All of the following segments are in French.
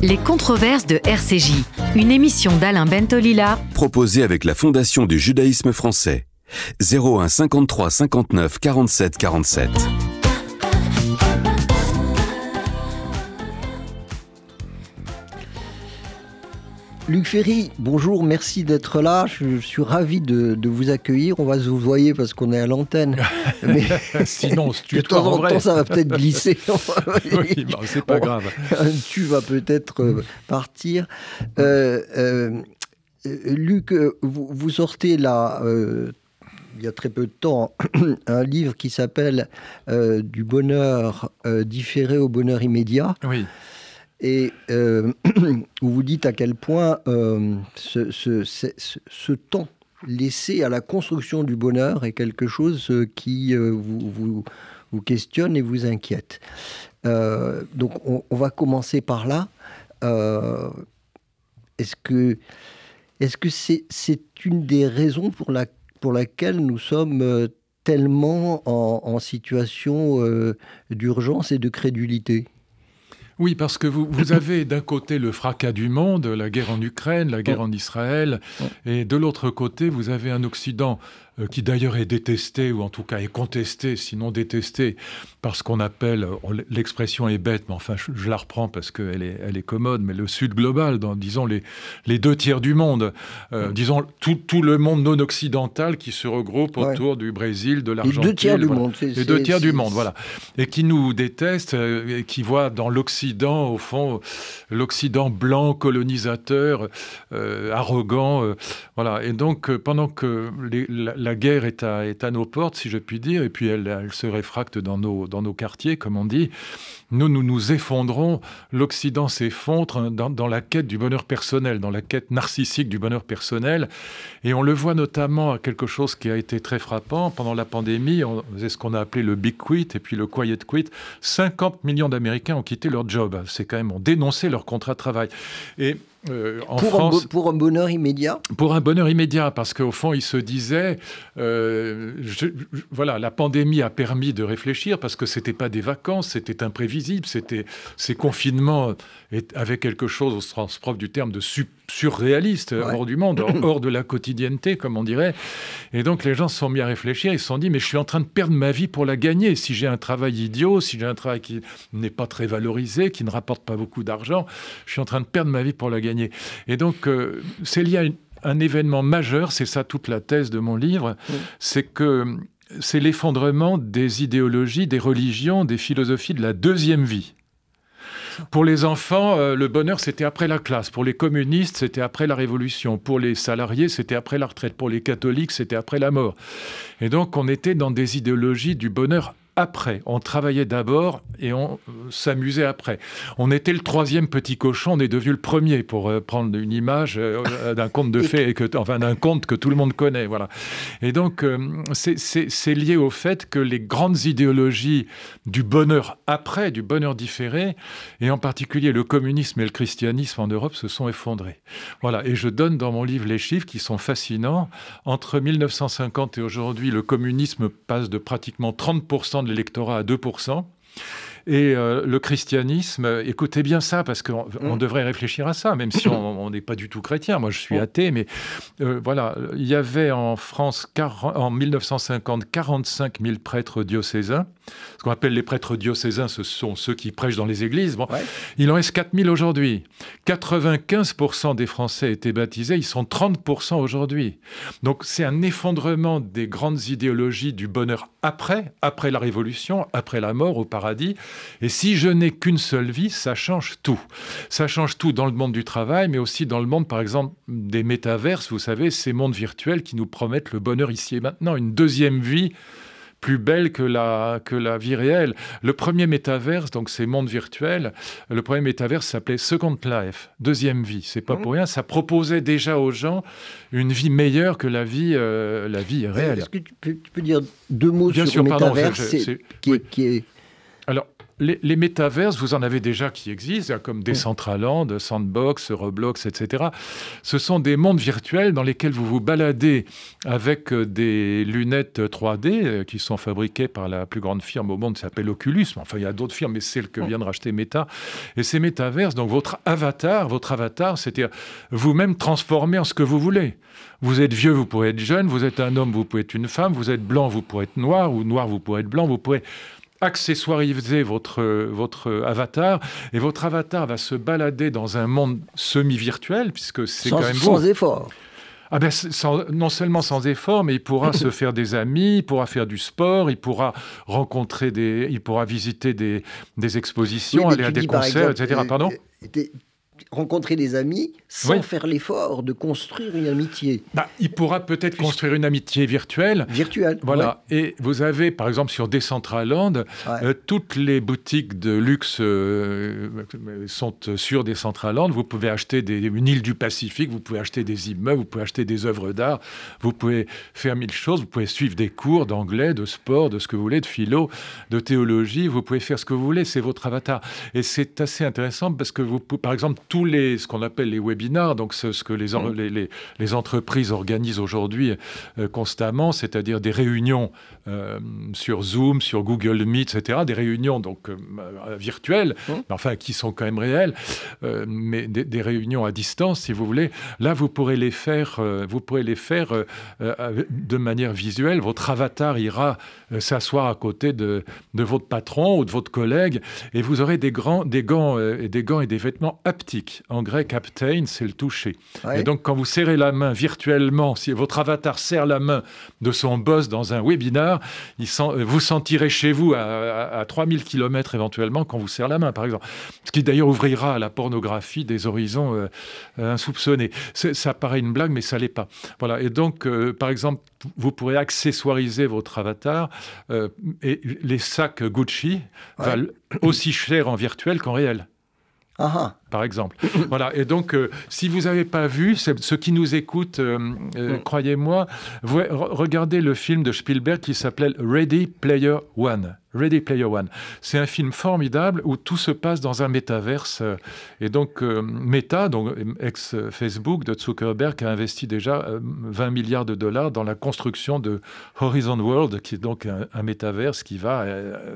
Les controverses de RCJ, une émission d'Alain Bentolila, proposée avec la Fondation du judaïsme français. 01 53 59 47 47. Luc Ferry, bonjour, merci d'être là. Je, suis ravi de, vous accueillir. On va se vous voyer parce qu'on est à l'antenne. Mais Sinon, de temps en, temps, ça va peut-être glisser. oui, c'est pas grave. Tu vas peut-être euh, partir. Euh, euh, Luc, vous, sortez là il y a très peu de temps un livre qui s'appelle Du bonheur différé au bonheur immédiat. Oui et euh, où vous dites à quel point euh, ce, temps laissé à la construction du bonheur est quelque chose qui euh, vous, questionne et vous inquiète. donc on, va commencer par là. est-ce que est-ce que c'est une des raisons pour, la, pour laquelle nous sommes tellement en, en situation d'urgence et de crédulité? Oui, parce que vous, vous avez d'un côté le fracas du monde, la guerre en Ukraine, la guerre en Israël, et de l'autre côté, vous avez un Occident qui d'ailleurs est détesté, ou en tout cas est contesté, sinon détesté, par ce qu'on appelle, l'expression est bête, mais enfin je, la reprends parce qu'elle est, elle est commode, mais le Sud global, dans, disons les, les deux tiers du monde, euh, disons tout, tout, le monde non occidental qui se regroupe autour du Brésil, de l'Argentine. Les deux tiers du monde. Les deux tiers du monde, voilà. Et qui nous déteste, euh, et qui voit dans l'Occident, au fond, l'Occident blanc, colonisateur, arrogant, voilà. Et donc pendant que les, la la guerre est à, nos portes, si je puis dire, et puis elle, se réfracte dans nos quartiers, comme on dit. Nous, nous nous effondrons, l'Occident s'effondre dans, dans, la quête du bonheur personnel, dans la quête narcissique du bonheur personnel. Et on le voit notamment à quelque chose qui a été très frappant. Pendant la pandémie, on faisait ce qu'on a appelé le big quit et puis le quiet quit. 50 millions d'Américains ont quitté leur job. C'est quand même, ont dénoncé leur contrat de travail. Et euh, pour, un, pour, un, bonheur immédiat? Pour un bonheur immédiat, parce qu'au fond, il se disait, euh, voilà, la pandémie a permis de réfléchir, parce que c'était pas des vacances, c'était imprévisible, c'était ces confinements avaient quelque chose, au sens propre du terme, de surréaliste, hors du monde, hors de la quotidienneté, comme on dirait. Et donc les gens se sont mis à réfléchir, ils se sont dit, mais je suis en train de perdre ma vie pour la gagner. Si j'ai un travail idiot, si j'ai un travail qui n'est pas très valorisé, qui ne rapporte pas beaucoup d'argent, je suis en train de perdre ma vie pour la gagner. Et donc euh, c'est lié à un événement majeur, c'est ça toute la thèse de mon livre, c'est que c'est l'effondrement des idéologies, des religions, des philosophies de la deuxième vie. Pour les enfants, euh, le bonheur, c'était après la classe. Pour les communistes, c'était après la révolution. Pour les salariés, c'était après la retraite. Pour les catholiques, c'était après la mort. Et donc, on était dans des idéologies du bonheur après. On travaillait d'abord et on euh, s'amusait après. On était le troisième petit cochon, on est devenu le premier pour euh, prendre une image euh, d'un conte de fées, et que, enfin d'un conte que tout le monde connaît. Voilà. Et donc, c'est lié au fait que les grandes idéologies du bonheur après, du bonheur différé, et en particulier le communisme et le christianisme en Europe, se sont effondrés. Voilà. Et je donne dans mon livre les chiffres qui sont fascinants. Entre 1950 et aujourd'hui, le communisme passe de pratiquement 30% de l'électorat à 2%. Et euh, le christianisme, écoutez bien ça, parce qu'on on mm. devrait réfléchir à ça, même si on n'est pas du tout chrétien. Moi, je suis athée, mais euh, voilà, il y avait en France, en 1950, 45 000 prêtres diocésains. Ce qu'on appelle les prêtres diocésains, ce sont ceux qui prêchent dans les églises. Bon, Il en reste 4 000 aujourd'hui. 95% des Français étaient baptisés, ils sont 30% aujourd'hui. Donc c'est un effondrement des grandes idéologies du bonheur après, après la Révolution, après la mort au paradis. Et si je n'ai qu'une seule vie, ça change tout. Ça change tout dans le monde du travail, mais aussi dans le monde, par exemple, des métaverses, vous savez, ces mondes virtuels qui nous promettent le bonheur ici et maintenant, une deuxième vie plus belle que la, que la vie réelle. Le premier métaverse, donc ces mondes virtuels, le premier métaverse s'appelait Second Life, deuxième vie. C'est pas mmh. pour rien. Ça proposait déjà aux gens une vie meilleure que la vie, euh, la vie réelle. Est-ce que tu peux, dire deux mots sur le métaverse qui, est Alors, les, les, métaverses, vous en avez déjà qui existent, comme Decentraland, Sandbox, Roblox, etc. Ce sont des mondes virtuels dans lesquels vous vous baladez avec euh, des lunettes 3D euh, qui sont fabriquées par la plus grande firme au monde qui s'appelle Oculus. Enfin, il y a d'autres firmes, mais c'est celle que vient de racheter Meta. Et ces métaverses, donc votre avatar, votre avatar, c'est-à-dire vous-même transformé en ce que vous voulez. Vous êtes vieux, vous pourrez être jeune, vous êtes un homme, vous pouvez être une femme, vous êtes blanc, vous pourrez être noir, ou noir, vous pourrez être blanc, vous pourrez accessoiriser votre, votre avatar et votre avatar va se balader dans un monde semi-virtuel puisque c'est quand même sans effort. Ah ben, non seulement sans effort, mais il pourra se faire des amis, il pourra faire du sport, il pourra rencontrer des, il pourra visiter des, des expositions, aller à des concerts, etc. Pardon? euh, rencontrer des amis sans faire l'effort de construire une amitié. Bah, il pourra peut-être construire une amitié virtuelle. Virtuelle. Voilà. Et vous avez, par exemple, sur Decentraland, euh, toutes les boutiques de luxe euh, sont sur Decentraland. Vous pouvez acheter des, une île du Pacifique, vous pouvez acheter des immeubles, vous pouvez acheter des œuvres d'art, vous pouvez faire mille choses, vous pouvez suivre des cours d'anglais, de sport, de ce que vous voulez, de philo, de théologie, vous pouvez faire ce que vous voulez, c'est votre avatar. Et c'est assez intéressant parce que vous, par exemple, tous les, ce qu'on appelle les webinars, donc ce, ce que les, mmh. les, les, les, entreprises organisent aujourd'hui euh, constamment, c'est-à-dire des réunions euh, sur Zoom, sur Google Meet, etc., des réunions donc euh, virtuelles, mmh. enfin qui sont quand même réelles, mais des, des, réunions à distance, si vous voulez. Là, vous pourrez les faire, vous pourrez les faire de manière visuelle. Votre avatar ira s'asseoir à côté de, de, votre patron ou de votre collègue, et vous aurez des, grands, des gants et des gants et des vêtements en grec, aptein, c'est le toucher. Et donc, quand vous serrez la main virtuellement, si votre avatar serre la main de son boss dans un webinar, il sent, vous sentirez chez vous à, 3000 km éventuellement quand vous serrez la main, par exemple. Ce qui d'ailleurs ouvrira à la pornographie des horizons euh, insoupçonnés. Ça paraît une blague, mais ça l'est pas. Voilà. Et donc, euh, par exemple, vous pourrez accessoiriser votre avatar euh, et les sacs Gucci valent aussi cher en virtuel qu'en réel. Ah ah par exemple. voilà. Et donc, euh, si vous n'avez pas vu, ceux qui nous écoutent, euh, euh, mm. croyez-moi, regardez le film de Spielberg qui s'appelait Ready Player One. Ready Player One. C'est un film formidable où tout se passe dans un métaverse. Et donc, Meta, donc ex-Facebook de Zuckerberg, a investi déjà 20 milliards de dollars dans la construction de Horizon World, qui est donc un, un métaverse qui va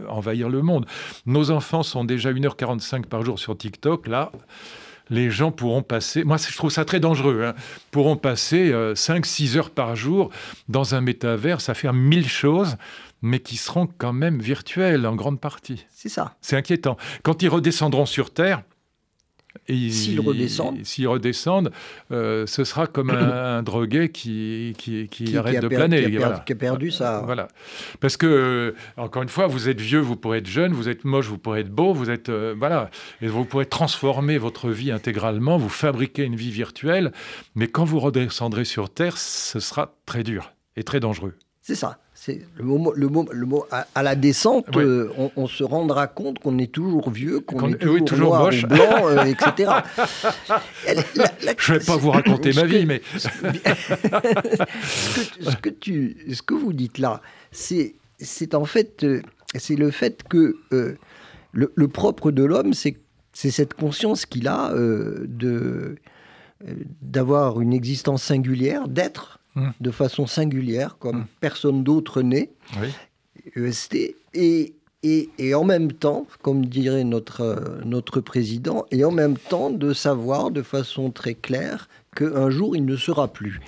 envahir le monde. Nos enfants sont déjà 1h45 par jour sur TikTok. Là, les gens pourront passer, moi je trouve ça très dangereux, hein, pourront passer 5-6 euh, heures par jour dans un métavers à faire mille choses, mais qui seront quand même virtuelles en grande partie. C'est ça. C'est inquiétant. Quand ils redescendront sur Terre, S'ils redescendent, s'ils redescendent euh, ce sera comme un, drogué qui, qui, qui, arrête de planer. Qui a, qui a perdu ça. Voilà. Parce que, euh, encore une fois, vous êtes vieux, vous pourrez être jeune, vous êtes moche, vous pourrez être beau, vous êtes. Euh, voilà. Et vous pourrez transformer votre vie intégralement, vous fabriquer une vie virtuelle. Mais quand vous redescendrez sur Terre, ce sera très dur et très dangereux. C'est ça. C'est le mot, le mot, le mot à, la descente, euh, on, se rendra compte qu'on est toujours vieux, qu'on est toujours, toujours moche. blanc, euh, etc. Je ne vais pas vous raconter ma vie, mais ce que, tu, ce que vous dites là, c'est, c'est en fait, euh, c'est le fait que le, le, propre de l'homme, c'est, c'est cette conscience qu'il a de d'avoir une existence singulière, d'être de façon singulière, comme mmh. personne d'autre n'est, EST, et, et, en même temps, comme dirait notre, notre président, et en même temps de savoir de façon très claire qu'un jour il ne sera plus.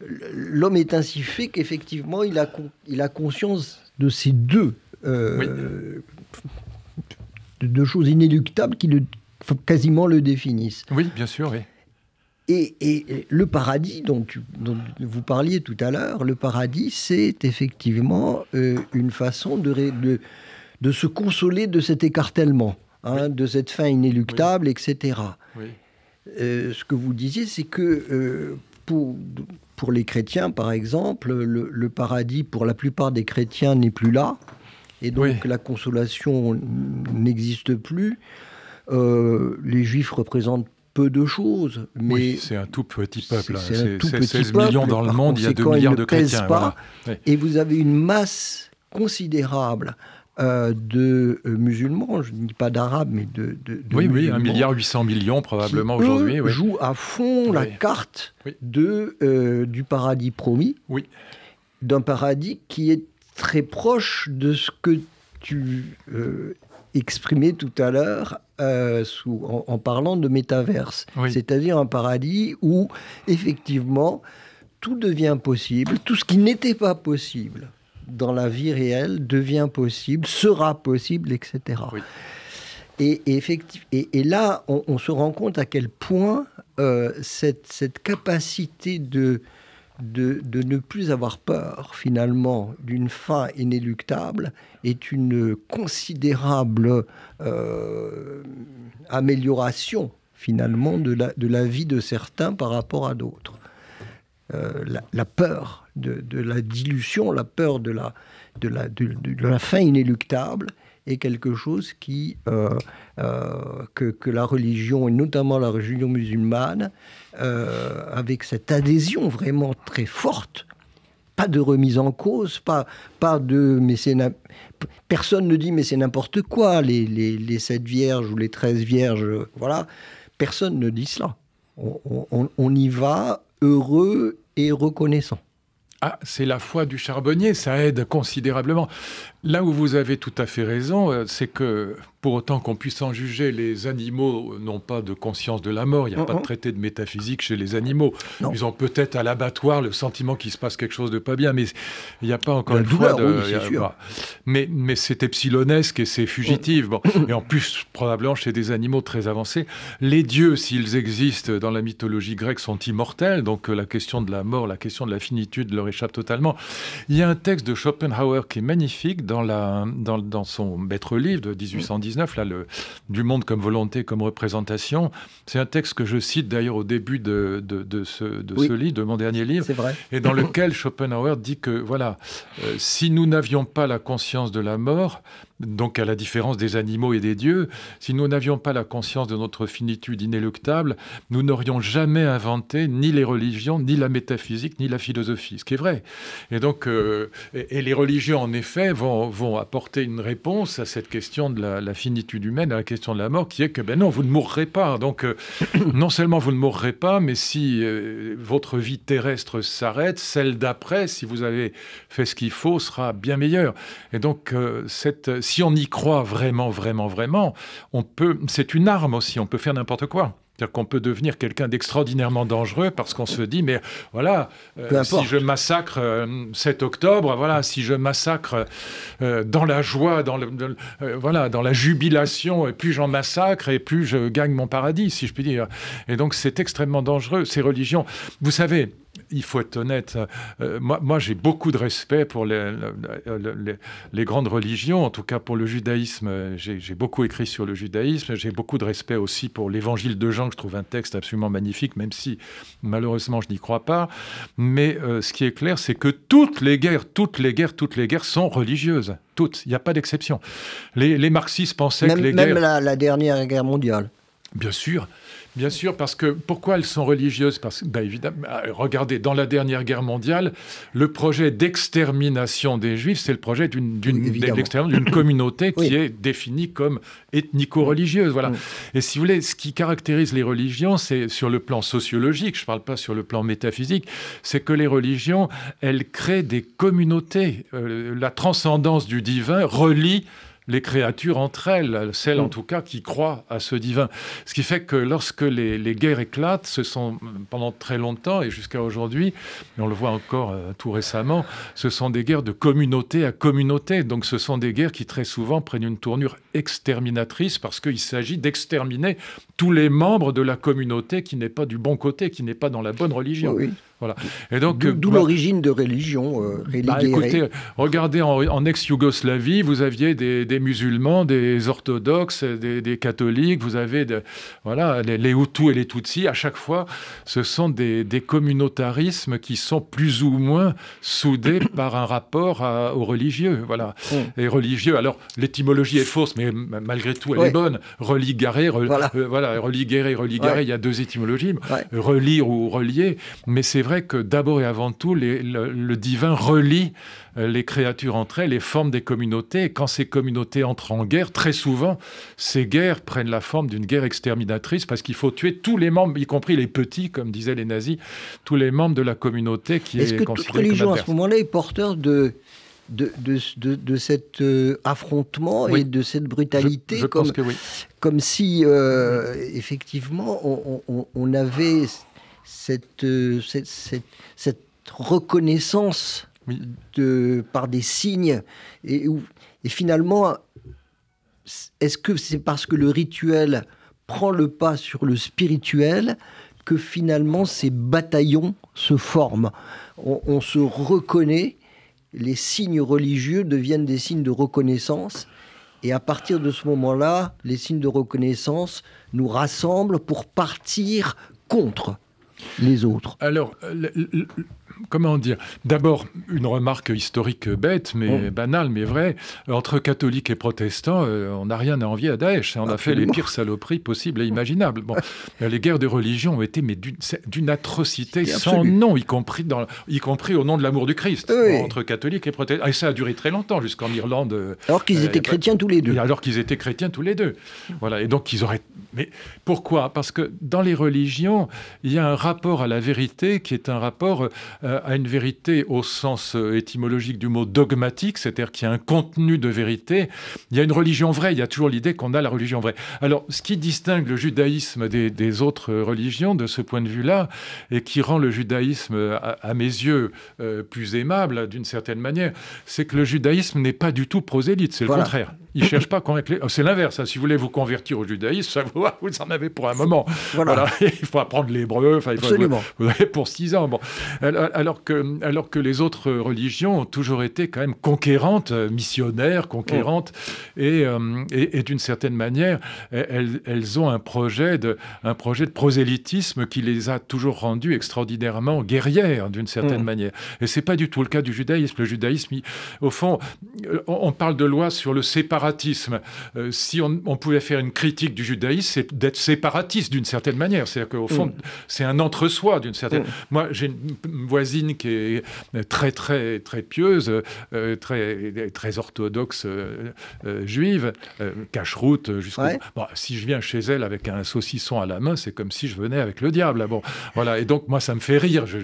L'homme est ainsi fait qu'effectivement il a, il a conscience de ces deux, euh, deux choses inéluctables qui le, quasiment le définissent. Oui, bien sûr, oui. Et, le paradis dont, vous parliez tout à l'heure, le paradis, c'est effectivement euh, une façon de, de, se consoler de cet écartèlement, hein, de cette fin inéluctable, etc. Euh, ce que vous disiez, c'est que euh, pour, pour les chrétiens, par exemple, le, paradis, pour la plupart des chrétiens, n'est plus là. Et donc la consolation n'existe plus. les juifs représentent peu de choses. Mais oui, c'est un tout petit peuple. C'est 16 millions dans le monde, il y a 2 milliards de chrétiens. Et vous avez une masse considérable euh, de euh, musulmans, je ne dis pas d'arabes, mais de, de, Oui, oui, musulmans, 1 milliard 800 millions probablement aujourd'hui. Oui. jouent à fond la carte de, euh, du paradis promis, Oui. d'un paradis qui est très proche de ce que tu euh, exprimais tout à l'heure euh, sous- en, en parlant de métaverse. Oui. C'est-à-dire un paradis où, effectivement, tout devient possible, tout ce qui n'était pas possible dans la vie réelle devient possible, sera possible, etc. Oui. Et, et effective- et, et là, on, on se rend compte à quel point euh, cette, cette capacité de, de, ne plus avoir peur, finalement, d'une fin inéluctable est une considérable euh, amélioration, finalement, de la, de la vie de certains par rapport à d'autres. Euh, la, peur de, la dilution, la peur de la, de la, de la fin inéluctable est quelque chose qui, euh, euh, que, la religion, et notamment la religion musulmane, euh, avec cette adhésion vraiment très forte, pas de remise en cause, pas, pas de mais c'est personne ne dit mais c'est n'importe quoi les, les, vierges ou les 13 vierges, voilà, personne ne dit cela. On, on- on y va heureux et reconnaissant. Ah, c'est la foi du charbonnier, ça aide considérablement. Là où vous avez tout à fait raison, euh, c'est que pour autant qu'on puisse en juger, les animaux n'ont pas de conscience de la mort. Il n'y a pas de traité de métaphysique chez les animaux. Non. Ils ont peut-être à l'abattoir le sentiment qu'il se passe quelque chose de pas bien, mais il n'y a pas encore La une fois de. oui, a- sûr. Mais, mais c'est epsilonesque et c'est fugitif. Bon. Et en plus, probablement chez des animaux très avancés, les dieux, s'ils existent dans la mythologie grecque, sont immortels. Donc euh, la question de la mort, la question de la finitude leur échappe totalement. Il y a un texte de Schopenhauer qui est magnifique dans, la, dans, dans son maître livre de 1819, là, le, Du monde comme volonté, comme représentation. C'est un texte que je cite d'ailleurs au début de, de, de ce, de Oui. ce livre, de mon dernier livre vrai. et dans lequel Schopenhauer dit que voilà, euh, si nous n'avions pas la conscience de la mort, donc à la différence des animaux et des dieux, si nous n'avions pas la conscience de notre finitude inéluctable, nous n'aurions jamais inventé ni les religions, ni la métaphysique, ni la philosophie, ce qui est vrai. Et donc, euh, et, les religions, en effet, vont, vont apporter une réponse à cette question de la, finitude humaine, à la question de la mort, qui est que, ben non, vous ne mourrez pas. Donc, euh, non seulement vous ne mourrez pas, mais si euh, votre vie terrestre s'arrête, celle d'après, si vous avez fait ce qu'il faut, sera bien meilleure. Et donc, cette, si on y croit vraiment, vraiment, vraiment, on peut, c'est une arme aussi, on peut faire n'importe quoi. C'est-à-dire qu'on peut devenir quelqu'un d'extraordinairement dangereux parce qu'on se dit, mais voilà, euh, si je massacre euh, 7 octobre, voilà, si je massacre euh, dans la joie, dans, le, euh, voilà, dans la jubilation, et plus j'en massacre, et plus je gagne mon paradis, si je puis dire. Et donc c'est extrêmement dangereux, ces religions. Vous savez, il faut être honnête, euh, moi, moi j'ai beaucoup de respect pour les, le- le- les- les grandes religions, en tout cas pour le judaïsme. J'ai beaucoup écrit sur le judaïsme, j'ai beaucoup de respect aussi pour l'évangile de Jean, que je trouve un texte absolument magnifique, même si malheureusement je n'y crois pas. Mais euh, ce qui est clair, c'est que toutes les guerres, toutes les guerres, toutes les guerres sont religieuses. Toutes, il n'y a pas d'exception. Les, les marxistes pensaient Même, que les même guerres... la, la dernière guerre mondiale. Bien sûr, bien sûr, parce que pourquoi elles sont religieuses? Parce que, ben, évidemment, euh, regardez, dans la dernière guerre mondiale, le projet d'extermination des Juifs, c'est le projet d'une d'une- communauté qui Oui. est définie comme ethnico-religieuse. Voilà. Et si vous voulez, ce qui caractérise les religions, c'est sur le plan sociologique, je ne parle pas sur le plan métaphysique, c'est que les religions, elles créent des communautés. Euh, la transcendance du divin relie les créatures entre elles, celles en Mm. tout cas qui croient à ce divin. Ce qui fait que lorsque les, les guerres éclatent, ce sont pendant très longtemps et jusqu'à aujourd'hui, et on le voit encore euh, tout récemment, ce sont des guerres de communauté à communauté. Donc ce sont des guerres qui très souvent prennent une tournure exterminatrice parce qu'il s'agit d'exterminer tous les membres de la communauté qui n'est pas du bon côté, qui n'est pas dans la bonne religion. Oui. Voilà. Et donc, D'où euh, moi- l'origine de religion euh, bah, écoutez, regardez en, en ex-Yougoslavie, vous aviez des, des musulmans, des orthodoxes, des, des catholiques, vous avez de- voilà, les, les Hutus et les Tutsis. À chaque fois, ce sont des, des communautarismes qui sont plus ou moins soudés par un rapport à- aux religieux. Voilà. Mm. Et religieux, alors l'étymologie est fausse, mais malgré tout, elle Ouais. est bonne. Religare, re- Voilà. euh, voilà, religuer, religuer, Ouais. il y a deux étymologies Ouais. relire ou relier, mais c'est vrai que d'abord et avant tout, le, divin relie euh, les créatures entre elles les formes des communautés. Et quand ces communautés entrent en guerre, très souvent, ces guerres prennent la forme d'une guerre exterminatrice parce qu'il faut tuer tous les membres, y compris les petits, comme disaient les nazis, tous les membres de la communauté qui est, est, est-ce que toute religion à ce moment-là est porteur de de, de, de, cet euh, affrontement et de cette brutalité, je, comme, pense que oui. comme si euh, effectivement on, on, avait cette, euh, cette, cette, cette, reconnaissance de, par des signes et, et finalement est-ce que c'est parce que le rituel prend le pas sur le spirituel que finalement ces bataillons se forment? On, on se reconnaît les signes religieux deviennent des signes de reconnaissance. Et à partir de ce moment-là, les signes de reconnaissance nous rassemblent pour partir contre les autres. Alors, comment dire D'abord, une remarque historique bête, mais banale, mais vraie. Entre catholiques et protestants, euh, on n'a rien à envier à Daesh. On a fait les pires saloperies possibles et imaginables. Bon, les guerres de religion ont été d'une atrocité sans nom, y compris, dans, y compris au nom de l'amour du Christ, entre catholiques et protestants. Et ça a duré très longtemps, jusqu'en Irlande. Euh, alors qu'ils étaient chrétiens tous les deux. Alors qu'ils étaient chrétiens tous les deux. Voilà. Et donc, ils auraient. Mais pourquoi? Parce que dans les religions, il y a un rapport à la vérité qui est un rapport euh, à une vérité au sens euh, étymologique du mot dogmatique, c'est-à-dire qu'il y a un contenu de vérité. Il y a une religion vraie, il y a toujours l'idée qu'on a la religion vraie. Alors, ce qui distingue le judaïsme des, autres religions de ce point de vue-là, et qui rend le judaïsme, à, mes yeux, euh, plus aimable d'une certaine manière, c'est que le judaïsme n'est pas du tout prosélyte, c'est le contraire. Il ne cherche pas à convaincre les... C'est l'inverse. Hein. Si vous voulez vous convertir au judaïsme, ça vous, vous en avez pour un moment. Voilà. il faut apprendre l'hébreu. Enfin, Absolument. Vous, avez pour six ans. Bon. Alors, que, alors que les autres religions ont toujours été quand même conquérantes, missionnaires, conquérantes. Euh, et, et, d'une certaine manière, elles, elles, ont un projet, de, un projet de prosélytisme qui les a toujours rendues extraordinairement guerrières, d'une certaine mm. manière. Et c'est pas du tout le cas du judaïsme. Le judaïsme, au fond, on parle de loi sur le séparatisme euh, si on, pouvait faire une critique du judaïsme, c'est d'être séparatiste d'une certaine manière. C'est-à-dire qu'au fond, mm. c'est un entre-soi d'une certaine. Mm. Moi, j'ai une voisine qui est très très très pieuse, euh, très très orthodoxe euh, juive, cache-route jusqu'au. Bon, si je viens chez elle avec un saucisson à la main, c'est comme si je venais avec le diable. Bon, voilà. Et donc moi, ça me fait rire. Je,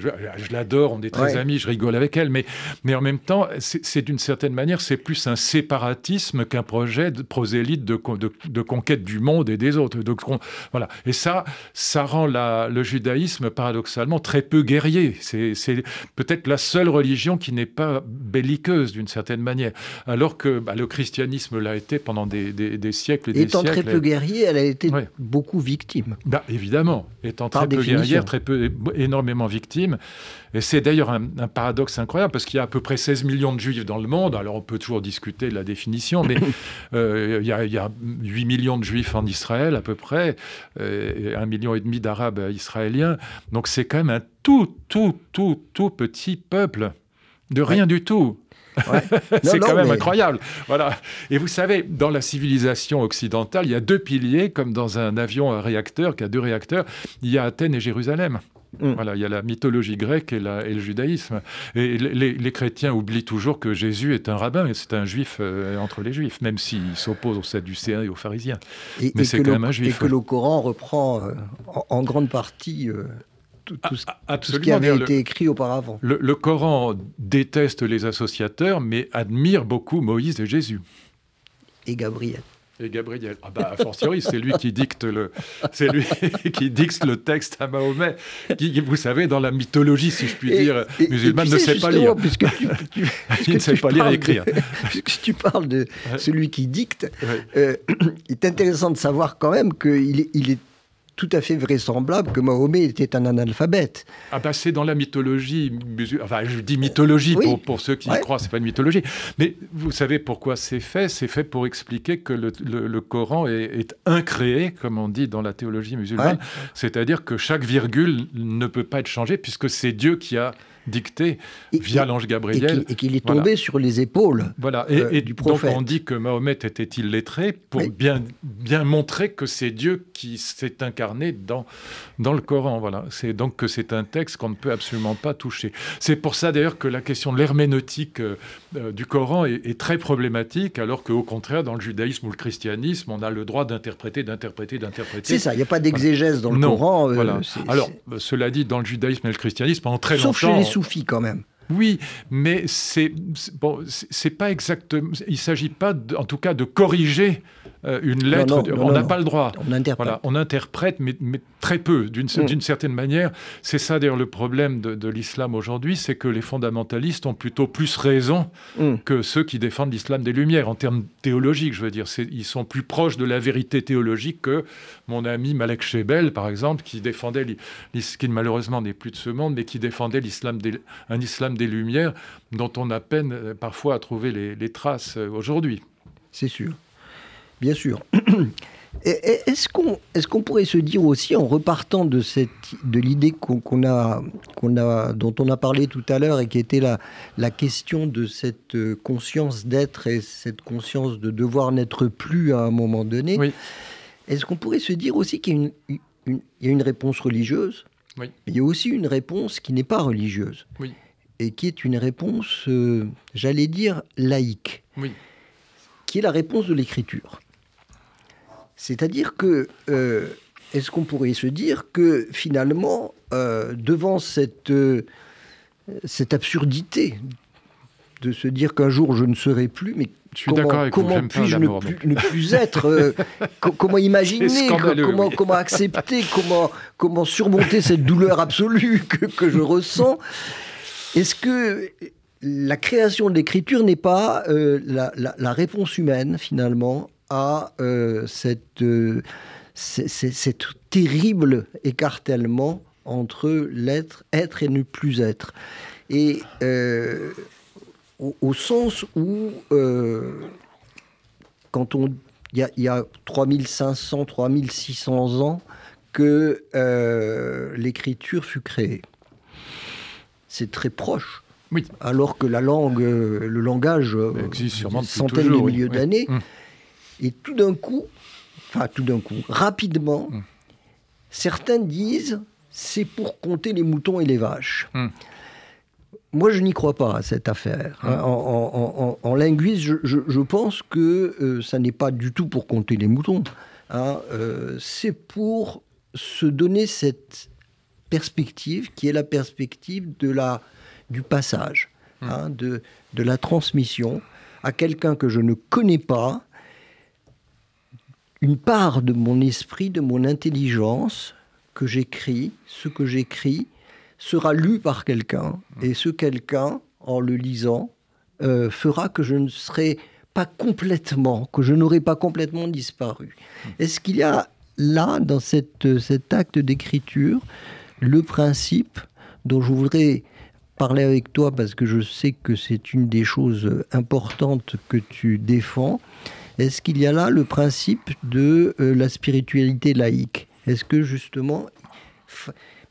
l'adore. On est très amis. Je rigole avec elle. Mais mais en même temps, c'est d'une certaine manière, c'est plus un séparatisme qu'un projet de prosélyte de, de, conquête du monde et des autres. Donc, voilà. Et ça, ça rend la, le judaïsme paradoxalement très peu guerrier. C'est peut-être la seule religion qui n'est pas belliqueuse d'une certaine manière, alors que bah, le christianisme l'a été pendant des, des, siècles et des Étant très peu guerrier, elle a été beaucoup victime. Bah, évidemment, étant très peu guerrière, très peu, énormément victime. Et c'est d'ailleurs un, paradoxe incroyable parce qu'il y a à peu près 16 millions de juifs dans le monde. Alors on peut toujours discuter de la définition, mais euh, il, y a, 8 millions de juifs en Israël à peu près, euh, et un million et demi d'arabes israéliens. Donc c'est quand même un tout, tout, tout, tout petit peuple de rien du tout. c'est quand même incroyable. Voilà. Et vous savez, dans la civilisation occidentale, il y a deux piliers, comme dans un avion à réacteur qui a deux réacteurs. Il y a Athènes et Jérusalem. Mm. Voilà, il y a la mythologie grecque et, le judaïsme. Et les, chrétiens oublient toujours que Jésus est un rabbin et c'est un juif euh, entre les juifs, même s'il s'oppose aux sadducéens et aux pharisiens. Mais c'est quand même un juif. Et que le Coran reprend euh, en, grande partie. Euh, tout, ce, ah, ce, qui avait été écrit auparavant. le Coran déteste les associateurs, mais admire beaucoup Moïse et Jésus. Et Gabriel. Et Gabriel. Ah bah, a fortiori, c'est lui qui dicte le, c'est lui qui dicte le texte à Mahomet, qui, vous savez, dans la mythologie, si je puis dire, musulmane, ne sait pas lire. Puisque tu, Il ne sait pas lire et écrire. puisque tu parles de celui qui dicte, euh, il est intéressant de savoir quand même qu'il est, il est tout à fait vraisemblable que Mahomet était un analphabète. Ah bah c'est dans la mythologie, enfin je dis mythologie pour, pour, ceux qui y croient, c'est pas une mythologie. Mais vous savez pourquoi c'est fait? C'est fait pour expliquer que le, le, Coran est, est, incréé, comme on dit dans la théologie musulmane. C'est-à-dire que chaque virgule ne peut pas être changée puisque c'est Dieu qui a dicté via l'ange Gabriel. Et qu'il est tombé sur les épaules voilà. et, euh, du prophète. Donc on dit que Mahomet était illettré pour bien, bien montrer que c'est Dieu qui s'est incarné dans, dans le Coran. Voilà. C'est donc que c'est un texte qu'on ne peut absolument pas toucher. C'est pour ça d'ailleurs que la question de l'herméneutique euh, euh, du Coran est, très problématique, alors qu'au contraire, dans le judaïsme ou le christianisme, on a le droit d'interpréter, d'interpréter, d'interpréter. C'est ça, il n'y a pas d'exégèse dans le Coran. voilà. Alors, cela dit, dans le judaïsme et le christianisme, pendant très longtemps... Sauf chez les soufis quand même. Oui, mais c'est bon, c'est pas exactement. Il s'agit pas, en tout cas, de corriger une lettre. on n'a pas le droit. On interprète. on interprète, mais, très peu, d'une mm. certaine manière. C'est ça d'ailleurs le problème de, l'islam aujourd'hui, c'est que les fondamentalistes ont plutôt plus raison mm. que ceux qui défendent l'islam des Lumières en termes théologiques. Je veux dire, ils sont plus proches de la vérité théologique que mon ami Malek Shebel, par exemple, qui défendait, qui malheureusement n'est plus de ce monde, mais qui défendait l'islam un islam des Lumières dont on a peine euh, parfois à trouver les traces euh, aujourd'hui. C'est sûr bien sûr. Est-ce qu'on est qu'on pourrait se dire aussi, en repartant de, cette, de l'idée qu'on a, qu'on a, dont on a parlé tout à l'heure et qui était la, la question de cette conscience d'être et cette conscience de devoir n'être plus à un moment donné, est-ce qu'on pourrait se dire aussi qu'il y a une, une, il y a une réponse religieuse, oui. mais il y a aussi une réponse qui n'est pas religieuse, oui. et qui est une réponse, euh, j'allais dire, laïque, oui. qui est la réponse de l'écriture. C'est-à-dire que, euh, est-ce qu'on pourrait se dire que finalement, euh, devant cette, euh, cette absurdité de se dire qu'un jour je ne serai plus, mais comment, comment puis-je ne, ne, plus être Comment imaginer comment, comment, accepter comment, comment surmonter cette douleur absolue que, que je ressens? Est-ce que la création de l'écriture n'est pas la, la, réponse humaine, finalement, à euh, cette, euh, cette terrible écartèlement entre l'être, être et ne plus être. Et euh, au, sens où, quand on. Il y, a 3500, 3600 ans que l'écriture fut créée. C'est très proche. Oui. Alors que la langue, le langage, existe sûrement centaines de milliers d'années. Hum. Et tout d'un coup, enfin tout d'un coup, rapidement, hmm. certains disent c'est pour compter les moutons et les vaches. Hmm. Moi, je n'y crois pas à cette affaire. Hmm. En, linguisme, je, pense que euh, ça n'est pas du tout pour compter les moutons. Hein. Euh, c'est pour se donner cette perspective qui est la perspective de la, du passage, hein, de, de la transmission à quelqu'un que je ne connais pas, une part de mon esprit, de mon intelligence que j'écris, ce que j'écris, sera lu par quelqu'un. Et ce quelqu'un, en le lisant, euh, fera que je ne serai pas complètement, que je n'aurai pas complètement disparu. Est-ce qu'il y a là, dans cet acte d'écriture, le principe dont je voudrais parler avec toi parce que je sais que c'est une des choses importantes que tu défends, est-ce qu'il y a là le principe de euh, la spiritualité laïque? Est-ce que justement,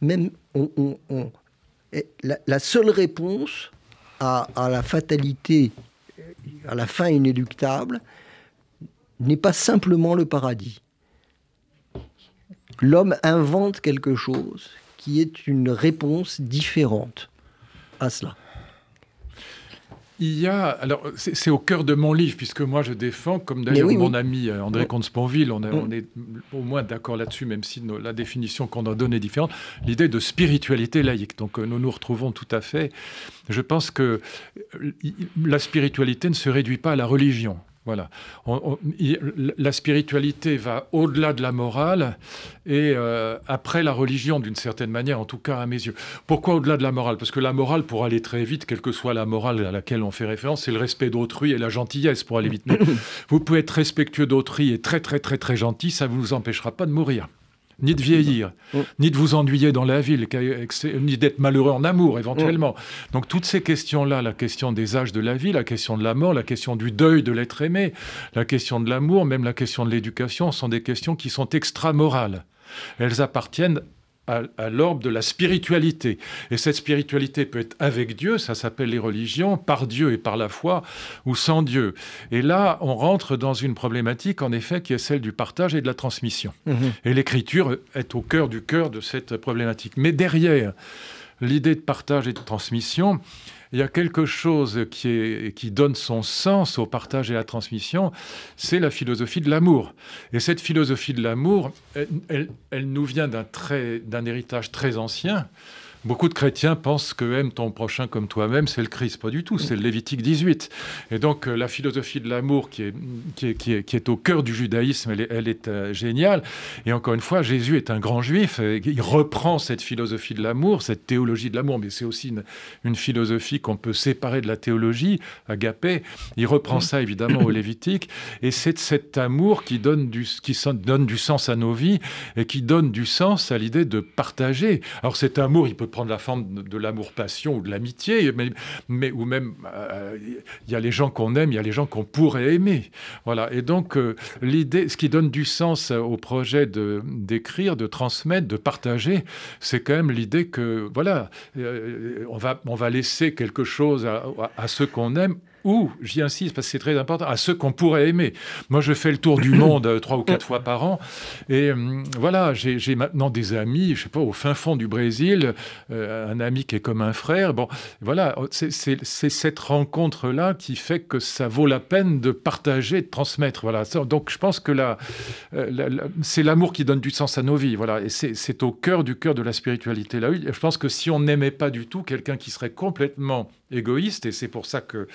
même la, seule réponse à, la fatalité, euh, à la fin inéluctable, n'est pas simplement le paradis. L'homme invente quelque chose qui est une réponse différente à cela. Il y a, alors c'est au cœur de mon livre, puisque moi je défends, comme d'ailleurs mon ami euh, André Comte-Sponville, on, on, est au moins d'accord là-dessus, même si la définition qu'on en donne est différente, l'idée de spiritualité laïque. Donc euh, nous nous retrouvons tout à fait. Je pense que euh, la spiritualité ne se réduit pas à la religion. Voilà. la spiritualité va au-delà de la morale et euh, après la religion, d'une certaine manière, en tout cas à mes yeux. Pourquoi au-delà de la morale? Parce que la morale, pour aller très vite, quelle que soit la morale à laquelle on fait référence, c'est le respect d'autrui et la gentillesse pour aller vite. vous pouvez être respectueux d'autrui et très très très très gentil, ça ne vous empêchera pas de mourir ni de vieillir, mm. ni de vous ennuyer dans la ville, ni d'être malheureux en amour éventuellement. Mm. Donc toutes ces questions-là, la question des âges de la vie, la question de la mort, la question du deuil de l'être aimé, la question de l'amour, même la question de l'éducation, sont des questions qui sont extra-morales. Elles appartiennent à, l'orbe de la spiritualité. Et cette spiritualité peut être avec Dieu, ça s'appelle les religions, par Dieu et par la foi, ou sans Dieu. Et là, on rentre dans une problématique, en effet, qui est celle du partage et de la transmission. Mhm. Et l'écriture est au cœur du cœur de cette problématique. Mais derrière l'idée de partage et de transmission, il y a quelque chose qui, est, qui donne son sens au partage et à la transmission, c'est la philosophie de l'amour. Et cette philosophie de l'amour, elle, elle, nous vient d'un héritage très ancien, Beaucoup de chrétiens pensent que aime ton prochain comme toi-même, c'est le Christ. Pas du tout, c'est le Lévitique 18. Et donc euh, la philosophie de l'amour qui est, qui, est, au cœur du judaïsme, elle est, euh, géniale. Et encore une fois, Jésus est un grand juif. il reprend cette philosophie de l'amour, cette théologie de l'amour, mais c'est aussi une, philosophie qu'on peut séparer de la théologie, agapé. Il reprend ça évidemment au Lévitique. Et c'est cet amour qui donne, du, qui donne du sens à nos vies et qui donne du sens à l'idée de partager. Alors cet amour, il peut prendre la forme de, l'amour-passion ou de l'amitié, mais, ou même euh, il y a les gens qu'on aime, il y a les gens qu'on pourrait aimer. Voilà. Et donc euh, l'idée, ce qui donne du sens au projet de d'écrire, de transmettre, de partager, c'est quand même l'idée que voilà, euh, on va on va laisser quelque chose à, à ceux qu'on aime ou, j'y insiste parce que c'est très important, à ceux qu'on pourrait aimer. Moi, je fais le tour du monde euh, trois ou quatre fois par an. Et euh, voilà, j'ai maintenant des amis, je sais pas, au fin fond du Brésil, euh, un ami qui est comme un frère. Bon, voilà, c'est cette rencontre-là qui fait que ça vaut la peine de partager, de transmettre. Voilà. Donc, je pense que là, c'est l'amour qui donne du sens à nos vies. Voilà. Et c'est au cœur du cœur de la spiritualité. Là, je pense que si on n'aimait pas du tout quelqu'un qui serait complètement égoïste, et c'est pour ça que euh,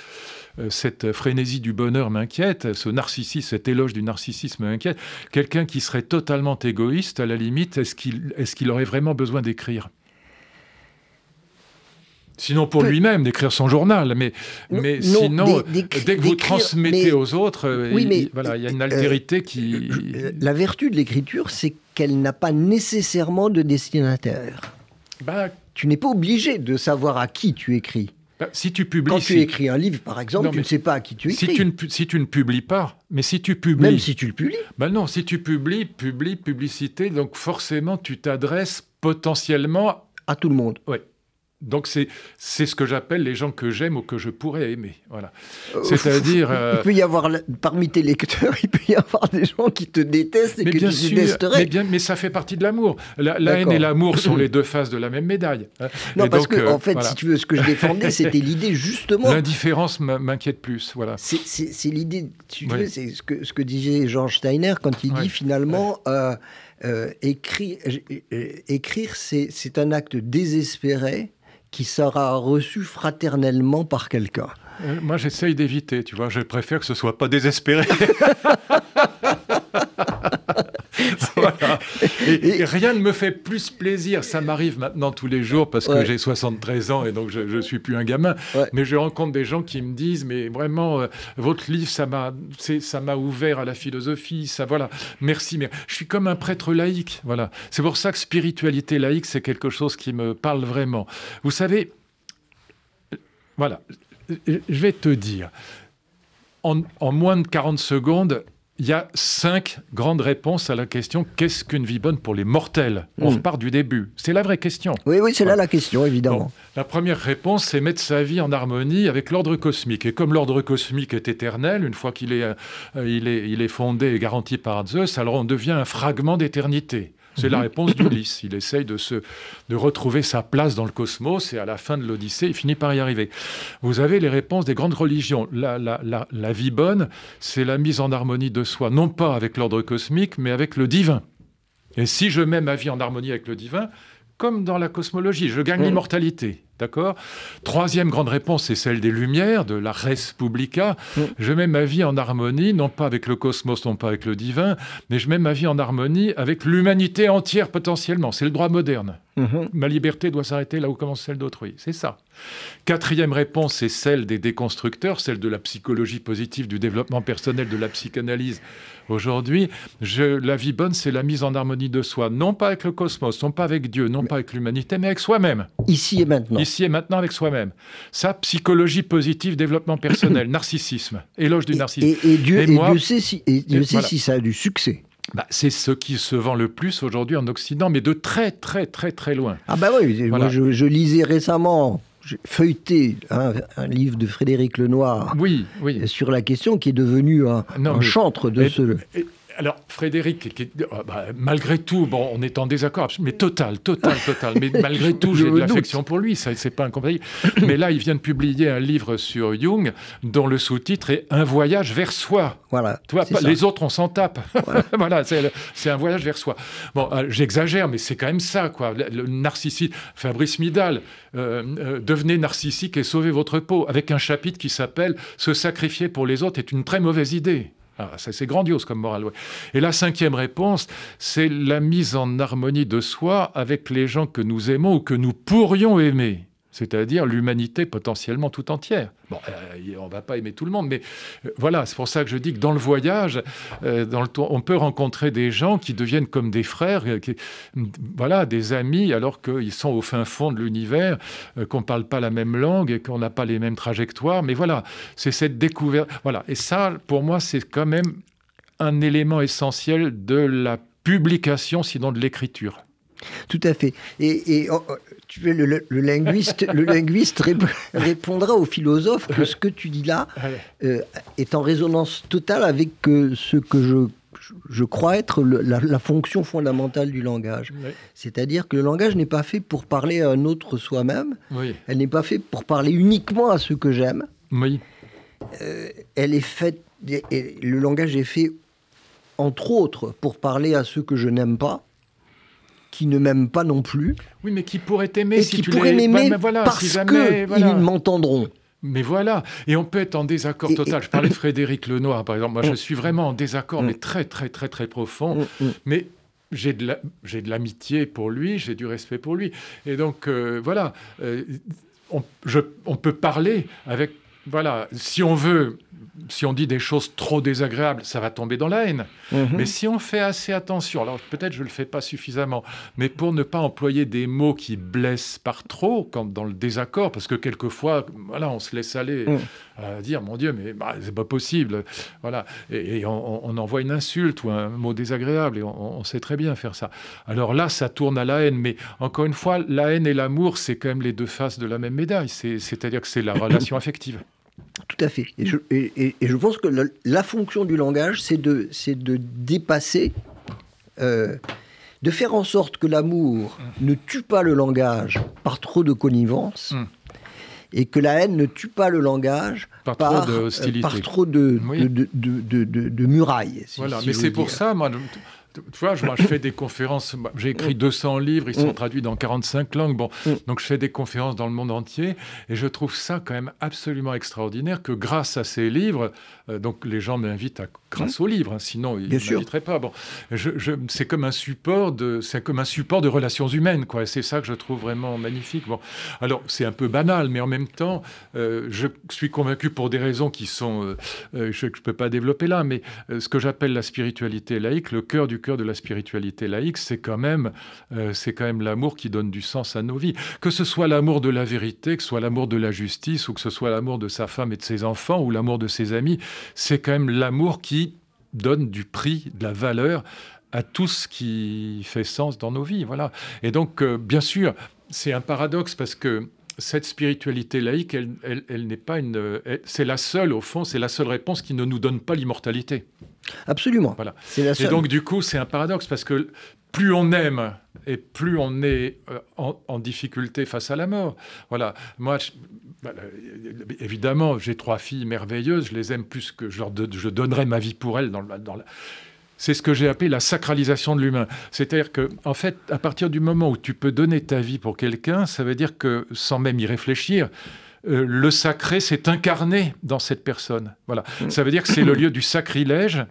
cette frénésie du bonheur m'inquiète, ce narcissisme, cet éloge du narcissisme m'inquiète. Quelqu'un qui serait totalement égoïste, à la limite, est-ce qu'il est qu'il aurait vraiment besoin d'écrire? Sinon pour lui-même, d'écrire son journal, mais, mais sinon, dès que vous transmettez aux autres, euh, il, voilà, il y a une euh, altérité qui... La vertu de l'écriture, c'est qu'elle n'a pas nécessairement de destinataire. Bah, tu n'es pas obligé de savoir à qui tu écris. Bah, si tu publies, quand tu écris un livre, par exemple, tu ne sais pas à qui tu écris. Si tu, ne, si tu ne publies pas, mais si tu publies, même si tu le publies, ben non, si tu publies, publie, publicité, donc forcément tu t'adresses potentiellement à tout le monde. Oui. Donc c'est c'est ce que j'appelle les gens que j'aime ou que je pourrais aimer. Voilà. Euh, C'est-à-dire il peut y avoir parmi tes lecteurs, il peut y avoir des gens qui te détestent et mais que bien tu sûr, détesteraient. Mais, bien, mais ça fait partie de l'amour. La, haine et l'amour sont les deux faces de la même médaille. Hein. Non, parce que euh, en fait, si tu veux, ce que je défendais, c'était l'idée justement. L'indifférence m'inquiète plus. Voilà. C'est l'idée. c'est ce que ce que disait George Steiner quand il dit finalement. Euh, écrire, écrire c'est un acte désespéré qui sera reçu fraternellement par quelqu'un. Euh, moi, j'essaye d'éviter, tu vois. Je préfère que ce soit pas désespéré. et, rien ne me fait plus plaisir. Ça m'arrive maintenant tous les jours parce que j'ai 73 ans et donc je ne suis plus un gamin. Mais je rencontre des gens qui me disent Mais vraiment, euh, votre livre, ça m'a, ça m'a ouvert à la philosophie. Ça, voilà. Merci. Mais je suis comme un prêtre laïque. Voilà. C'est pour ça que spiritualité laïque, c'est quelque chose qui me parle vraiment. Vous savez, voilà. Je vais te dire. En, en moins de 40 secondes, il y a cinq grandes réponses à la question qu'est-ce qu'une vie bonne pour les mortels? On hmm. repart du début. C'est la vraie question. Oui, oui, c'est là la question, évidemment. la première réponse, c'est mettre sa vie en harmonie avec l'ordre cosmique. Et comme l'ordre cosmique est éternel, une fois qu'il est, euh, il est, il est fondé et garanti par Zeus, alors on devient un fragment d'éternité. C'est la mhm. réponse d'Ulysse. Il essaye de, se, de retrouver sa place dans le cosmos et à la fin de l'Odyssée, il finit par y arriver. Vous avez les réponses des grandes religions. La, la, la vie bonne, c'est la mise en harmonie de soi, non pas avec l'ordre cosmique, mais avec le divin. Et si je mets ma vie en harmonie avec le divin, comme dans la cosmologie, je gagne mm. l'immortalité. D'accord Troisième grande réponse, c'est celle des Lumières, de la res publica. Mm. Je mets ma vie en harmonie, non pas avec le cosmos, non pas avec le divin, mais je mets ma vie en harmonie avec l'humanité entière potentiellement. C'est le droit moderne. Mm-hmm. Ma liberté doit s'arrêter là où commence celle d'autrui. C'est ça. Quatrième réponse, c'est celle des déconstructeurs, celle de la psychologie positive, du développement personnel, de la psychanalyse. Aujourd'hui, la vie bonne, c'est la mise en harmonie de soi, non pas avec le cosmos, non pas avec Dieu, non pas avec l'humanité, mais avec soi-même. Ici et maintenant. Ici et maintenant avec soi-même. Ça, psychologie positive, développement personnel, narcissisme, éloge du narcissisme. Et, Dieu, et, Dieu sait, si, Dieu sait si ça a du succès. bah, c'est ce qui se vend le plus aujourd'hui en Occident, mais de très très très très loin. Ah bah oui, moi je, lisais récemment j'ai feuilleté un, livre de Frédéric Lenoir oui, oui. sur la question qui est devenu un, chantre de ce alors, Frédéric, ah, bah, malgré tout, bon, on est en désaccord, mais total, total, total. Mais malgré tout, j'ai de l'affection pour lui, ça, c'est pas incompatible. mais là, il vient de publier un livre sur Jung, dont le sous-titre est Un voyage vers soi. Voilà. Tu vois, les autres, on s'en tape. Voilà, c'est un voyage vers soi. Bon, euh, j'exagère, mais c'est quand même ça, quoi. Le, narcissisme. Fabrice Midal, euh, euh, devenez narcissique et sauvez votre peau, avec un chapitre qui s'appelle Se sacrifier pour les autres est une très mauvaise idée. Ah, c'est grandiose comme morale. Et la cinquième réponse, c'est la mise en harmonie de soi avec les gens que nous aimons ou que nous pourrions aimer c'est-à-dire l'humanité potentiellement tout entière. Bon, euh, on ne va pas aimer tout le monde, mais euh, voilà, c'est pour ça que je dis que dans le voyage, euh, dans le on peut rencontrer des gens qui deviennent comme des frères, voilà, des amis, alors qu'ils sont au fin fond de l'univers, qu'on ne parle pas la même langue et qu'on n'a pas les mêmes trajectoires. Mais voilà, c'est cette découverte. Voilà, et ça, pour moi, c'est quand même un élément essentiel de la publication, sinon de l'écriture. Tout à fait. Et, oh, oh, tu le, le, linguiste, le linguiste répondra au philosophe que ce que tu dis là euh, est en résonance totale avec euh, ce que je, je crois être la, fonction fondamentale du langage. C'est-à-dire que le langage n'est pas fait pour parler à un autre soi-même. Elle n'est pas fait pour parler uniquement à ceux que j'aime. Oui. Euh, elle est faite. Le langage est fait, entre autres, pour parler à ceux que je n'aime pas qui ne m'aiment pas non plus. Oui, mais qui pourraient t'aimer si qui tu pourraient m'aimer parce qu'ils m'entendront. Mais voilà, et on peut être en désaccord total. Je parlais de Frédéric Lenoir, par exemple. Moi, je mm. suis vraiment en désaccord, mais mm. très, très, très, très profond. Mm, mais j'ai de l'amitié pour lui, j'ai du respect pour lui. Et donc, euh, voilà, euh, on, on peut parler avec... Voilà, si on veut si on dit des choses trop désagréables, ça va tomber dans la haine. Mhm. Mais si on fait assez attention, alors peut-être je ne le fais pas suffisamment, mais pour ne pas employer des mots qui blessent par trop, comme dans le désaccord, parce que quelquefois, voilà, on se laisse aller mhm. à dire, mon Dieu, mais bah, c'est pas possible, voilà, et, on, envoie une insulte ou un mot désagréable, et on, sait très bien faire ça. Alors là, ça tourne à la haine, mais encore une fois, la haine et l'amour, c'est quand même les deux faces de la même médaille, c'est-à-dire que c'est la relation affective. Tout à fait. Et je, et, je pense que la, fonction du langage, c'est de, de dépasser, euh, de faire en sorte que l'amour ne tue pas le langage par trop de connivence. Mm. Et que la haine ne tue pas le langage par, par trop de, par trop de, de, de, murailles. voilà, mais c'est pour ça, moi, tu vois, moi, je fais des conférences. J'ai écrit 200 livres, ils sont mm. traduits dans 45 langues. Bon, mm. donc je fais des conférences dans le monde entier, et je trouve ça quand même absolument extraordinaire que grâce à ces livres, euh, donc les gens m'invitent à, grâce aux livres, hein, sinon ils ne m'inviteraient pas. Bon, je, c'est comme un support de, c'est comme un support de relations humaines, quoi. C'est ça que je trouve vraiment magnifique. Bon, alors c'est un peu banal, mais en même temps, euh, je suis convaincu pour des raisons qui sont, euh, je ne peux pas développer là, mais ce que j'appelle la spiritualité laïque, le cœur du de la spiritualité laïque, c'est quand même, c'est quand même l'amour qui donne du sens à nos vies. Que ce soit l'amour de la vérité, que ce soit l'amour de la justice, ou que ce soit l'amour de sa femme et de ses enfants, ou l'amour de ses amis, c'est quand même l'amour qui donne du prix, de la valeur à tout ce qui fait sens dans nos vies. Voilà. Et donc, euh, bien sûr, c'est un paradoxe parce que cette spiritualité laïque, elle, n'est pas une. C'est la seule, au fond, c'est la seule réponse qui ne nous donne pas l'immortalité. Absolument. Voilà. Et donc, du coup, c'est un paradoxe parce que plus on aime et plus on est euh, en, difficulté face à la mort. Voilà. Moi, évidemment, j'ai trois filles merveilleuses, je les aime plus que je, leur je donnerais ma vie pour elles dans, dans c'est ce que j'ai appelé la sacralisation de l'humain. C'est-à-dire que, en fait, à partir du moment où tu peux donner ta vie pour quelqu'un, ça veut dire que, sans même y réfléchir, euh, le sacré s'est incarné dans cette personne. Voilà. Ça veut dire que c'est le lieu du sacrilège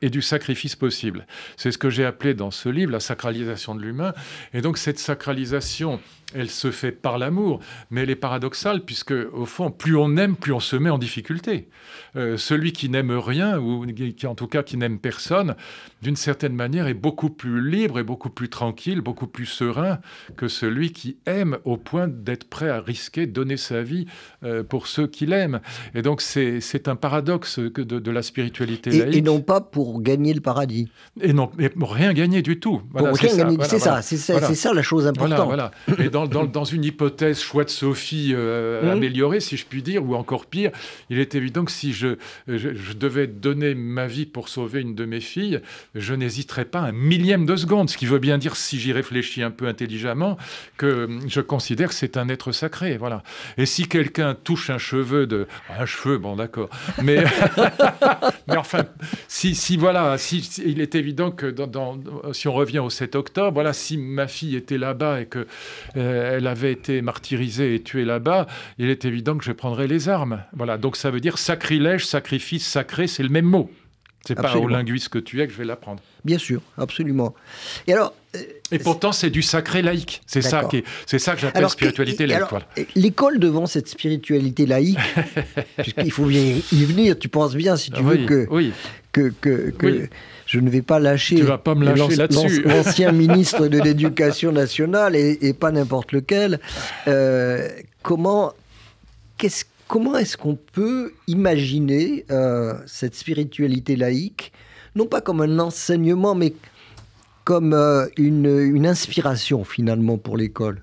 et du sacrifice possible. C'est ce que j'ai appelé dans ce livre la sacralisation de l'humain. Et donc cette sacralisation, elle se fait par l'amour, mais elle est paradoxale puisque au fond, plus on aime, plus on se met en difficulté. Euh, celui qui n'aime rien ou qui en tout cas qui n'aime personne, d'une certaine manière, est beaucoup plus libre et beaucoup plus tranquille, beaucoup plus serein que celui qui aime au point d'être prêt à risquer, donner sa vie euh, pour ceux qu'il aime. Et donc c'est un paradoxe de, de la spiritualité laïque. Et, non pas pour gagner le paradis. Et non, pour rien gagner du tout. Voilà, c'est ça, c'est ça, c'est ça, la chose importante. Et dans, dans, dans, une hypothèse choix de Sophie euh, mmh. améliorée, si je puis dire, ou encore pire, il est évident que si je, je, je, devais donner ma vie pour sauver une de mes filles, je n'hésiterais pas un millième de seconde, ce qui veut bien dire, si j'y réfléchis un peu intelligemment, que je considère que c'est un être sacré. Voilà. Et si quelqu'un touche un cheveu de... Un cheveu, bon d'accord. Mais, mais enfin, si, si voilà, si, il est évident que dans, si on revient au 7 octobre, voilà, si ma fille était là-bas et que euh, elle avait été martyrisée et tuée là-bas, il est évident que je prendrais les armes. Voilà. Donc ça veut dire sacrilège, sacrifice, sacré, c'est le même mot. C'est pas au linguiste que tu es que je vais l'apprendre. Bien sûr, absolument. Et alors. Euh, et pourtant, c'est du sacré laïque. C'est ça, qui c'est ça que j'appelle spiritualité laïque. L'école devant cette spiritualité laïque, puisqu'il faut bien y venir, tu penses bien, si tu veux, que, oui. que, que, que je ne vais pas lâcher, tu vas pas me lâcher là-dessus. l'ancien ministre de l'Éducation nationale et, et, pas n'importe lequel. Euh, comment, qu'est-ce Comment est-ce qu'on peut imaginer euh, cette spiritualité laïque, non pas comme un enseignement, mais comme euh, une, inspiration finalement pour l'école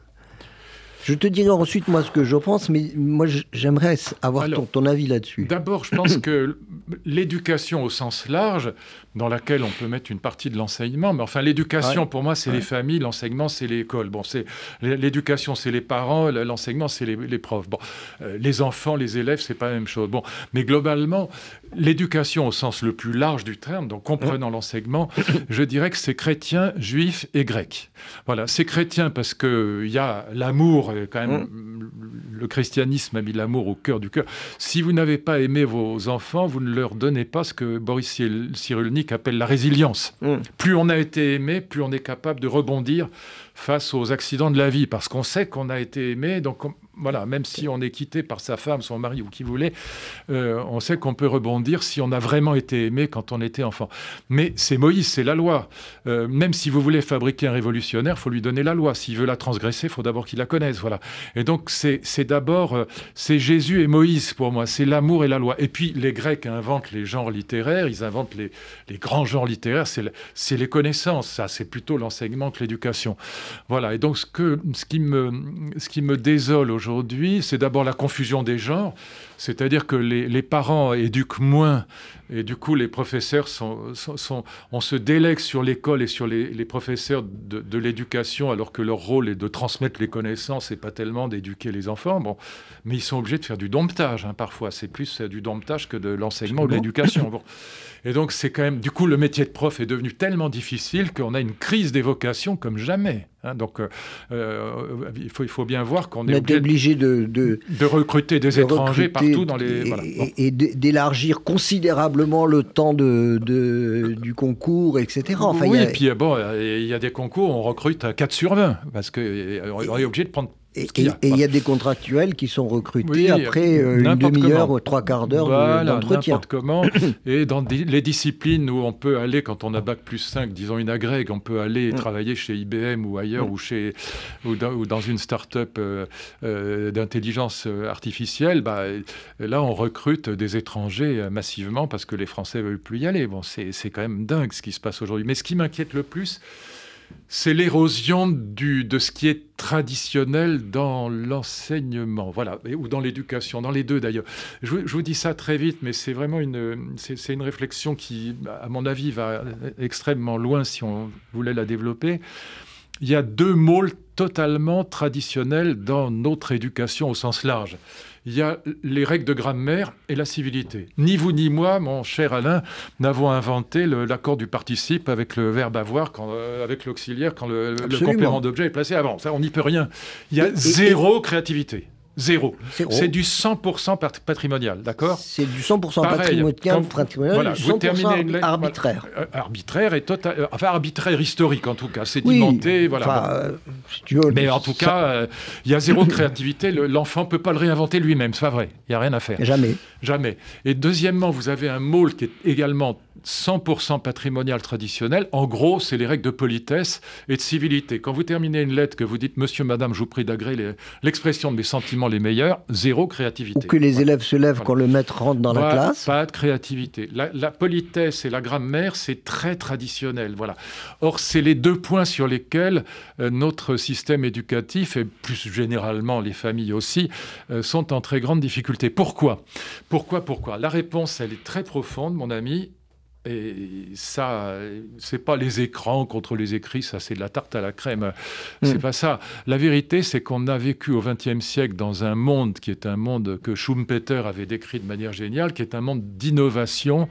je te dirai ensuite moi ce que je pense, mais moi j'aimerais avoir ton, avis là-dessus. D'abord, je pense que l'éducation au sens large, dans laquelle on peut mettre une partie de l'enseignement. Mais enfin, l'éducation, pour moi, c'est les familles, l'enseignement, c'est l'école. Bon, c'est l'éducation, c'est les parents, l'enseignement, c'est les, profs. Bon, euh, les enfants, les élèves, c'est pas la même chose. Bon, mais globalement, l'éducation au sens le plus large du terme, donc comprenant l'enseignement, je dirais que c'est chrétien, juif et grec. Voilà, c'est chrétien parce que il y a l'amour, quand même. Le christianisme a mis l'amour au cœur du cœur. Si vous n'avez pas aimé vos enfants, vous ne leur donnez pas ce que Boris Cyrulnik appelle la résilience. Mm. Plus on a été aimé, plus on est capable de rebondir face aux accidents de la vie, parce qu'on sait qu'on a été aimé, donc voilà, même si on est quitté par sa femme, son mari ou qui voulait, euh, on sait qu'on peut rebondir si on a vraiment été aimé quand on était enfant. Mais c'est Moïse, c'est la loi. Euh, même si vous voulez fabriquer un révolutionnaire, faut lui donner la loi. S'il veut la transgresser, il faut d'abord qu'il la connaisse. Voilà. Et donc c'est d'abord euh, c'est Jésus et Moïse pour moi. C'est l'amour et la loi. Et puis les Grecs inventent les genres littéraires, ils inventent les, les grands genres littéraires. C'est les connaissances. Ça, c'est plutôt l'enseignement que l'éducation. Voilà. Et donc ce que ce qui me ce qui me désole aujourd'hui aujourd'hui, c'est d'abord la confusion des genres, c'est-à-dire que les, parents éduquent moins et du coup les professeurs sont, on se délègue sur l'école et sur les, professeurs de, l'éducation alors que leur rôle est de transmettre les connaissances et pas tellement d'éduquer les enfants. Bon, mais ils sont obligés de faire du domptage hein, parfois. C'est plus du domptage que de l'enseignement ou de l'éducation. Bon. Et donc c'est quand même, du coup, le métier de prof est devenu tellement difficile qu'on a une crise des vocations comme jamais. Hein. donc euh, euh, il, faut, il faut bien voir qu'on est obligé, de, de, recruter des étrangers partout dans les... Et, d'élargir considérablement le temps de, du concours, etc. Enfin, oui, et puis bon, il y a des concours, on recrute à 4 sur 20, parce qu'on est obligé de prendre et il y a des contractuels qui sont recrutés après euh, une demi-heure ou trois quarts d'heure d'entretien. N'importe comment. et dans les disciplines où on peut aller, quand on a bac plus 5, disons une agrègue, on peut aller mm. travailler chez IBM ou ailleurs, mm. ou, chez, ou, dans, une start-up euh, euh, d'intelligence artificielle, bah, là on recrute des étrangers massivement parce que les Français ne veulent plus y aller. Bon, c'est quand même dingue ce qui se passe aujourd'hui. Mais ce qui m'inquiète le plus, c'est l'érosion de ce qui est traditionnel dans l'enseignement, voilà, ou dans l'éducation, dans les deux d'ailleurs. Je, vous dis ça très vite, mais c'est vraiment une, une réflexion qui, à mon avis, va extrêmement loin si on voulait la développer. Il y a deux mots totalement traditionnels dans notre éducation au sens large il y a les règles de grammaire et la civilité. Ni vous ni moi, mon cher Alain, n'avons inventé l'accord du participe avec le verbe avoir, quand, euh, avec l'auxiliaire, quand le, complément d'objet est placé avant. Ça, on n'y peut rien. Il y a zéro créativité. Zéro. C'est du 100% patrimonial, d'accord C'est du 100% patrimonial, voilà, du 100% arbitraire. Euh, arbitraire et total, euh, enfin arbitraire historique en tout cas, sédimenté, voilà. Euh, Mais en tout cas, il y a zéro créativité. L'enfant ne peut pas le réinventer lui-même, c'est pas vrai. Il n'y a rien à faire. Jamais. Jamais. Et deuxièmement, vous avez un môle qui est également 100% patrimonial traditionnel. En gros, c'est les règles de politesse et de civilité. Quand vous terminez une lettre, que vous dites Monsieur, Madame, je vous prie d'agréer l'expression de mes sentiments les meilleurs, zéro créativité. Ou que les élèves se lèvent quand le maître rentre dans la classe. Pas de créativité. La, politesse et la grammaire, c'est très traditionnel. Voilà. Or, c'est les deux points sur lesquels euh, notre système éducatif et plus généralement les familles aussi euh, sont en très grande difficulté. Pourquoi? Pourquoi? Pourquoi? La réponse, elle est très profonde, mon ami. Et ça, c'est pas les écrans contre les écrits, ça c'est de la tarte à la crème. C'est mm. pas ça. La vérité, c'est qu'on a vécu au XXe siècle dans un monde qui est un monde que Schumpeter avait décrit de manière géniale, qui est un monde d'innovation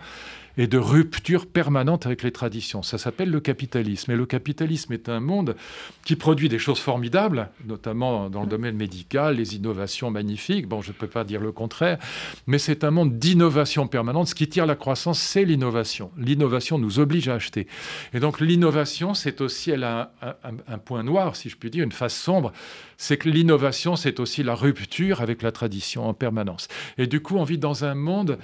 et de rupture permanente avec les traditions. Ça s'appelle le capitalisme. Et le capitalisme est un monde qui produit des choses formidables, notamment dans le domaine médical, les innovations magnifiques. Bon, je ne peux pas dire le contraire, mais c'est un monde d'innovation permanente. Ce qui tire la croissance, c'est l'innovation. L'innovation nous oblige à acheter. Et donc l'innovation, c'est aussi, elle a un, point noir, si je puis dire, une face sombre c'est que l'innovation, c'est aussi la rupture avec la tradition en permanence. Et du coup, on vit dans un monde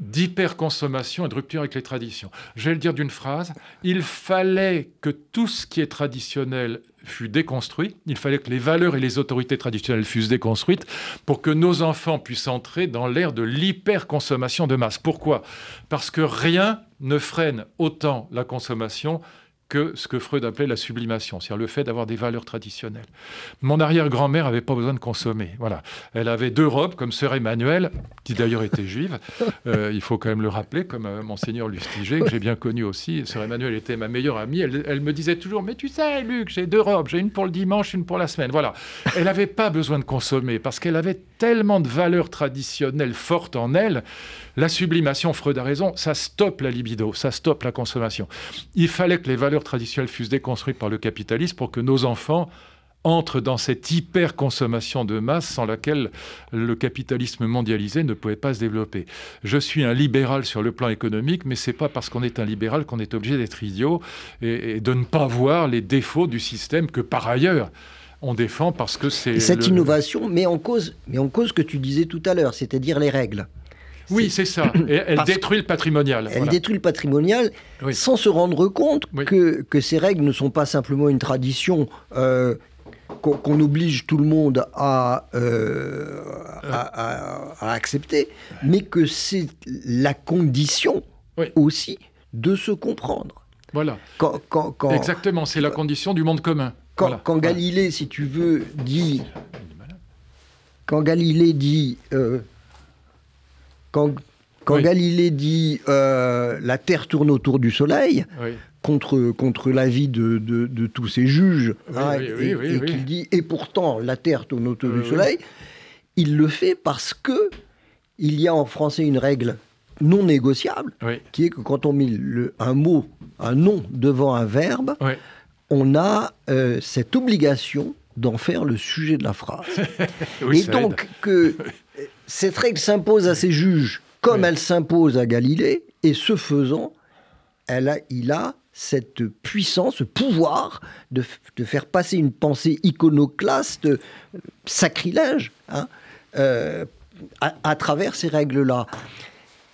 d'hyperconsommation et de rupture avec les traditions. Je vais le dire d'une phrase, il fallait que tout ce qui est traditionnel fût déconstruit, il fallait que les valeurs et les autorités traditionnelles fussent déconstruites pour que nos enfants puissent entrer dans l'ère de l'hyperconsommation de masse. Pourquoi? Parce que rien ne freine autant la consommation que ce que Freud appelait la sublimation, c'est-à-dire le fait d'avoir des valeurs traditionnelles. Mon arrière-grand-mère n'avait pas besoin de consommer. Voilà. Elle avait deux robes, comme sœur Emmanuel, qui d'ailleurs était juive. Euh, il faut quand même le rappeler, comme euh, monseigneur Lustiger, que j'ai bien connu aussi. Sœur Emmanuel était ma meilleure amie. Elle, me disait toujours, mais tu sais, Luc, j'ai deux robes, j'ai une pour le dimanche, une pour la semaine. Voilà. Elle n'avait pas besoin de consommer parce qu'elle avait tellement de valeurs traditionnelles fortes en elle la sublimation, Freud a raison, ça stoppe la libido, ça stoppe la consommation. Il fallait que les valeurs traditionnelles fussent déconstruites par le capitalisme pour que nos enfants entrent dans cette hyper-consommation de masse sans laquelle le capitalisme mondialisé ne pouvait pas se développer. Je suis un libéral sur le plan économique, mais c'est pas parce qu'on est un libéral qu'on est obligé d'être idiot et, de ne pas voir les défauts du système que par ailleurs on défend parce que c'est... Cette innovation met en, cause, met en cause ce que tu disais tout à l'heure, c'est-à-dire les règles. Oui, c'est ça. elle détruit le patrimonial. Elle détruit le patrimonial sans se rendre compte que, que, ces règles ne sont pas simplement une tradition euh, qu'on oblige tout le monde à, euh, à, accepter, mais que c'est la condition aussi de se comprendre. Voilà. Exactement, c'est la condition du monde commun. Quand, Galilée, si tu veux, dit... Quand Galilée dit... Euh, quand, Galilée dit euh, la Terre tourne autour du Soleil, contre, contre l'avis de, de, tous ces juges, hein, et, qu'il dit et pourtant la Terre tourne autour du Soleil, il le fait parce que il y a en français une règle non négociable, qui est que quand on met le, un mot, un nom devant un verbe, on a euh, cette obligation d'en faire le sujet de la phrase. et donc que cette règle s'impose à ses juges comme elle s'impose à Galilée, et ce faisant, elle a, il a cette puissance, ce pouvoir de, faire passer une pensée iconoclaste, sacrilège, hein, euh, à, travers ces règles-là.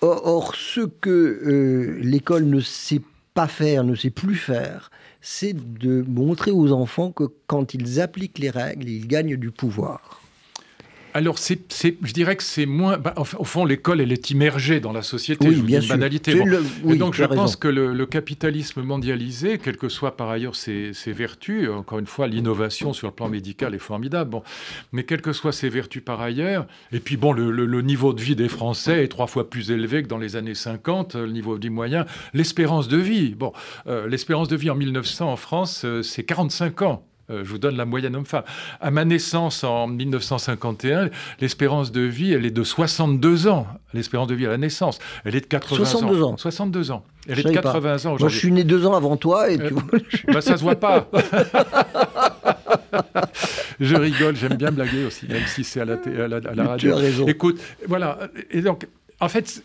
Or, ce que euh, l'école ne sait faire, ne sait plus faire, c'est de montrer aux enfants que quand ils appliquent les règles, ils gagnent du pouvoir. Alors, c'est, je dirais que c'est moins. Bah, au fond, l'école, elle est immergée dans la société. Oui, bien sûr. banalité. donc, je pense que le, capitalisme mondialisé, quelles que soient par ailleurs ses, vertus, encore une fois, l'innovation sur le plan médical est formidable. Bon, mais quelles que soient ses vertus par ailleurs, et puis bon, le, niveau de vie des Français est trois fois plus élevé que dans les années 50, le niveau de vie moyen. L'espérance de vie, bon, euh, l'espérance de vie en 1900 en France, euh, c'est 45 ans. Euh, je vous donne la moyenne homme-femme. À ma naissance en 1951, l'espérance de vie, elle est de 62 ans. L'espérance de vie à la naissance, elle est de 80 62 ans. 62 ans. Elle est de 80 ans aujourd'hui. Moi, je suis né deux ans avant toi et euh, bah, ça se voit pas. je rigole, j'aime bien blaguer aussi, même si c'est à la, à la, à la radio. Tu as raison. Écoute, voilà. Et donc, en fait,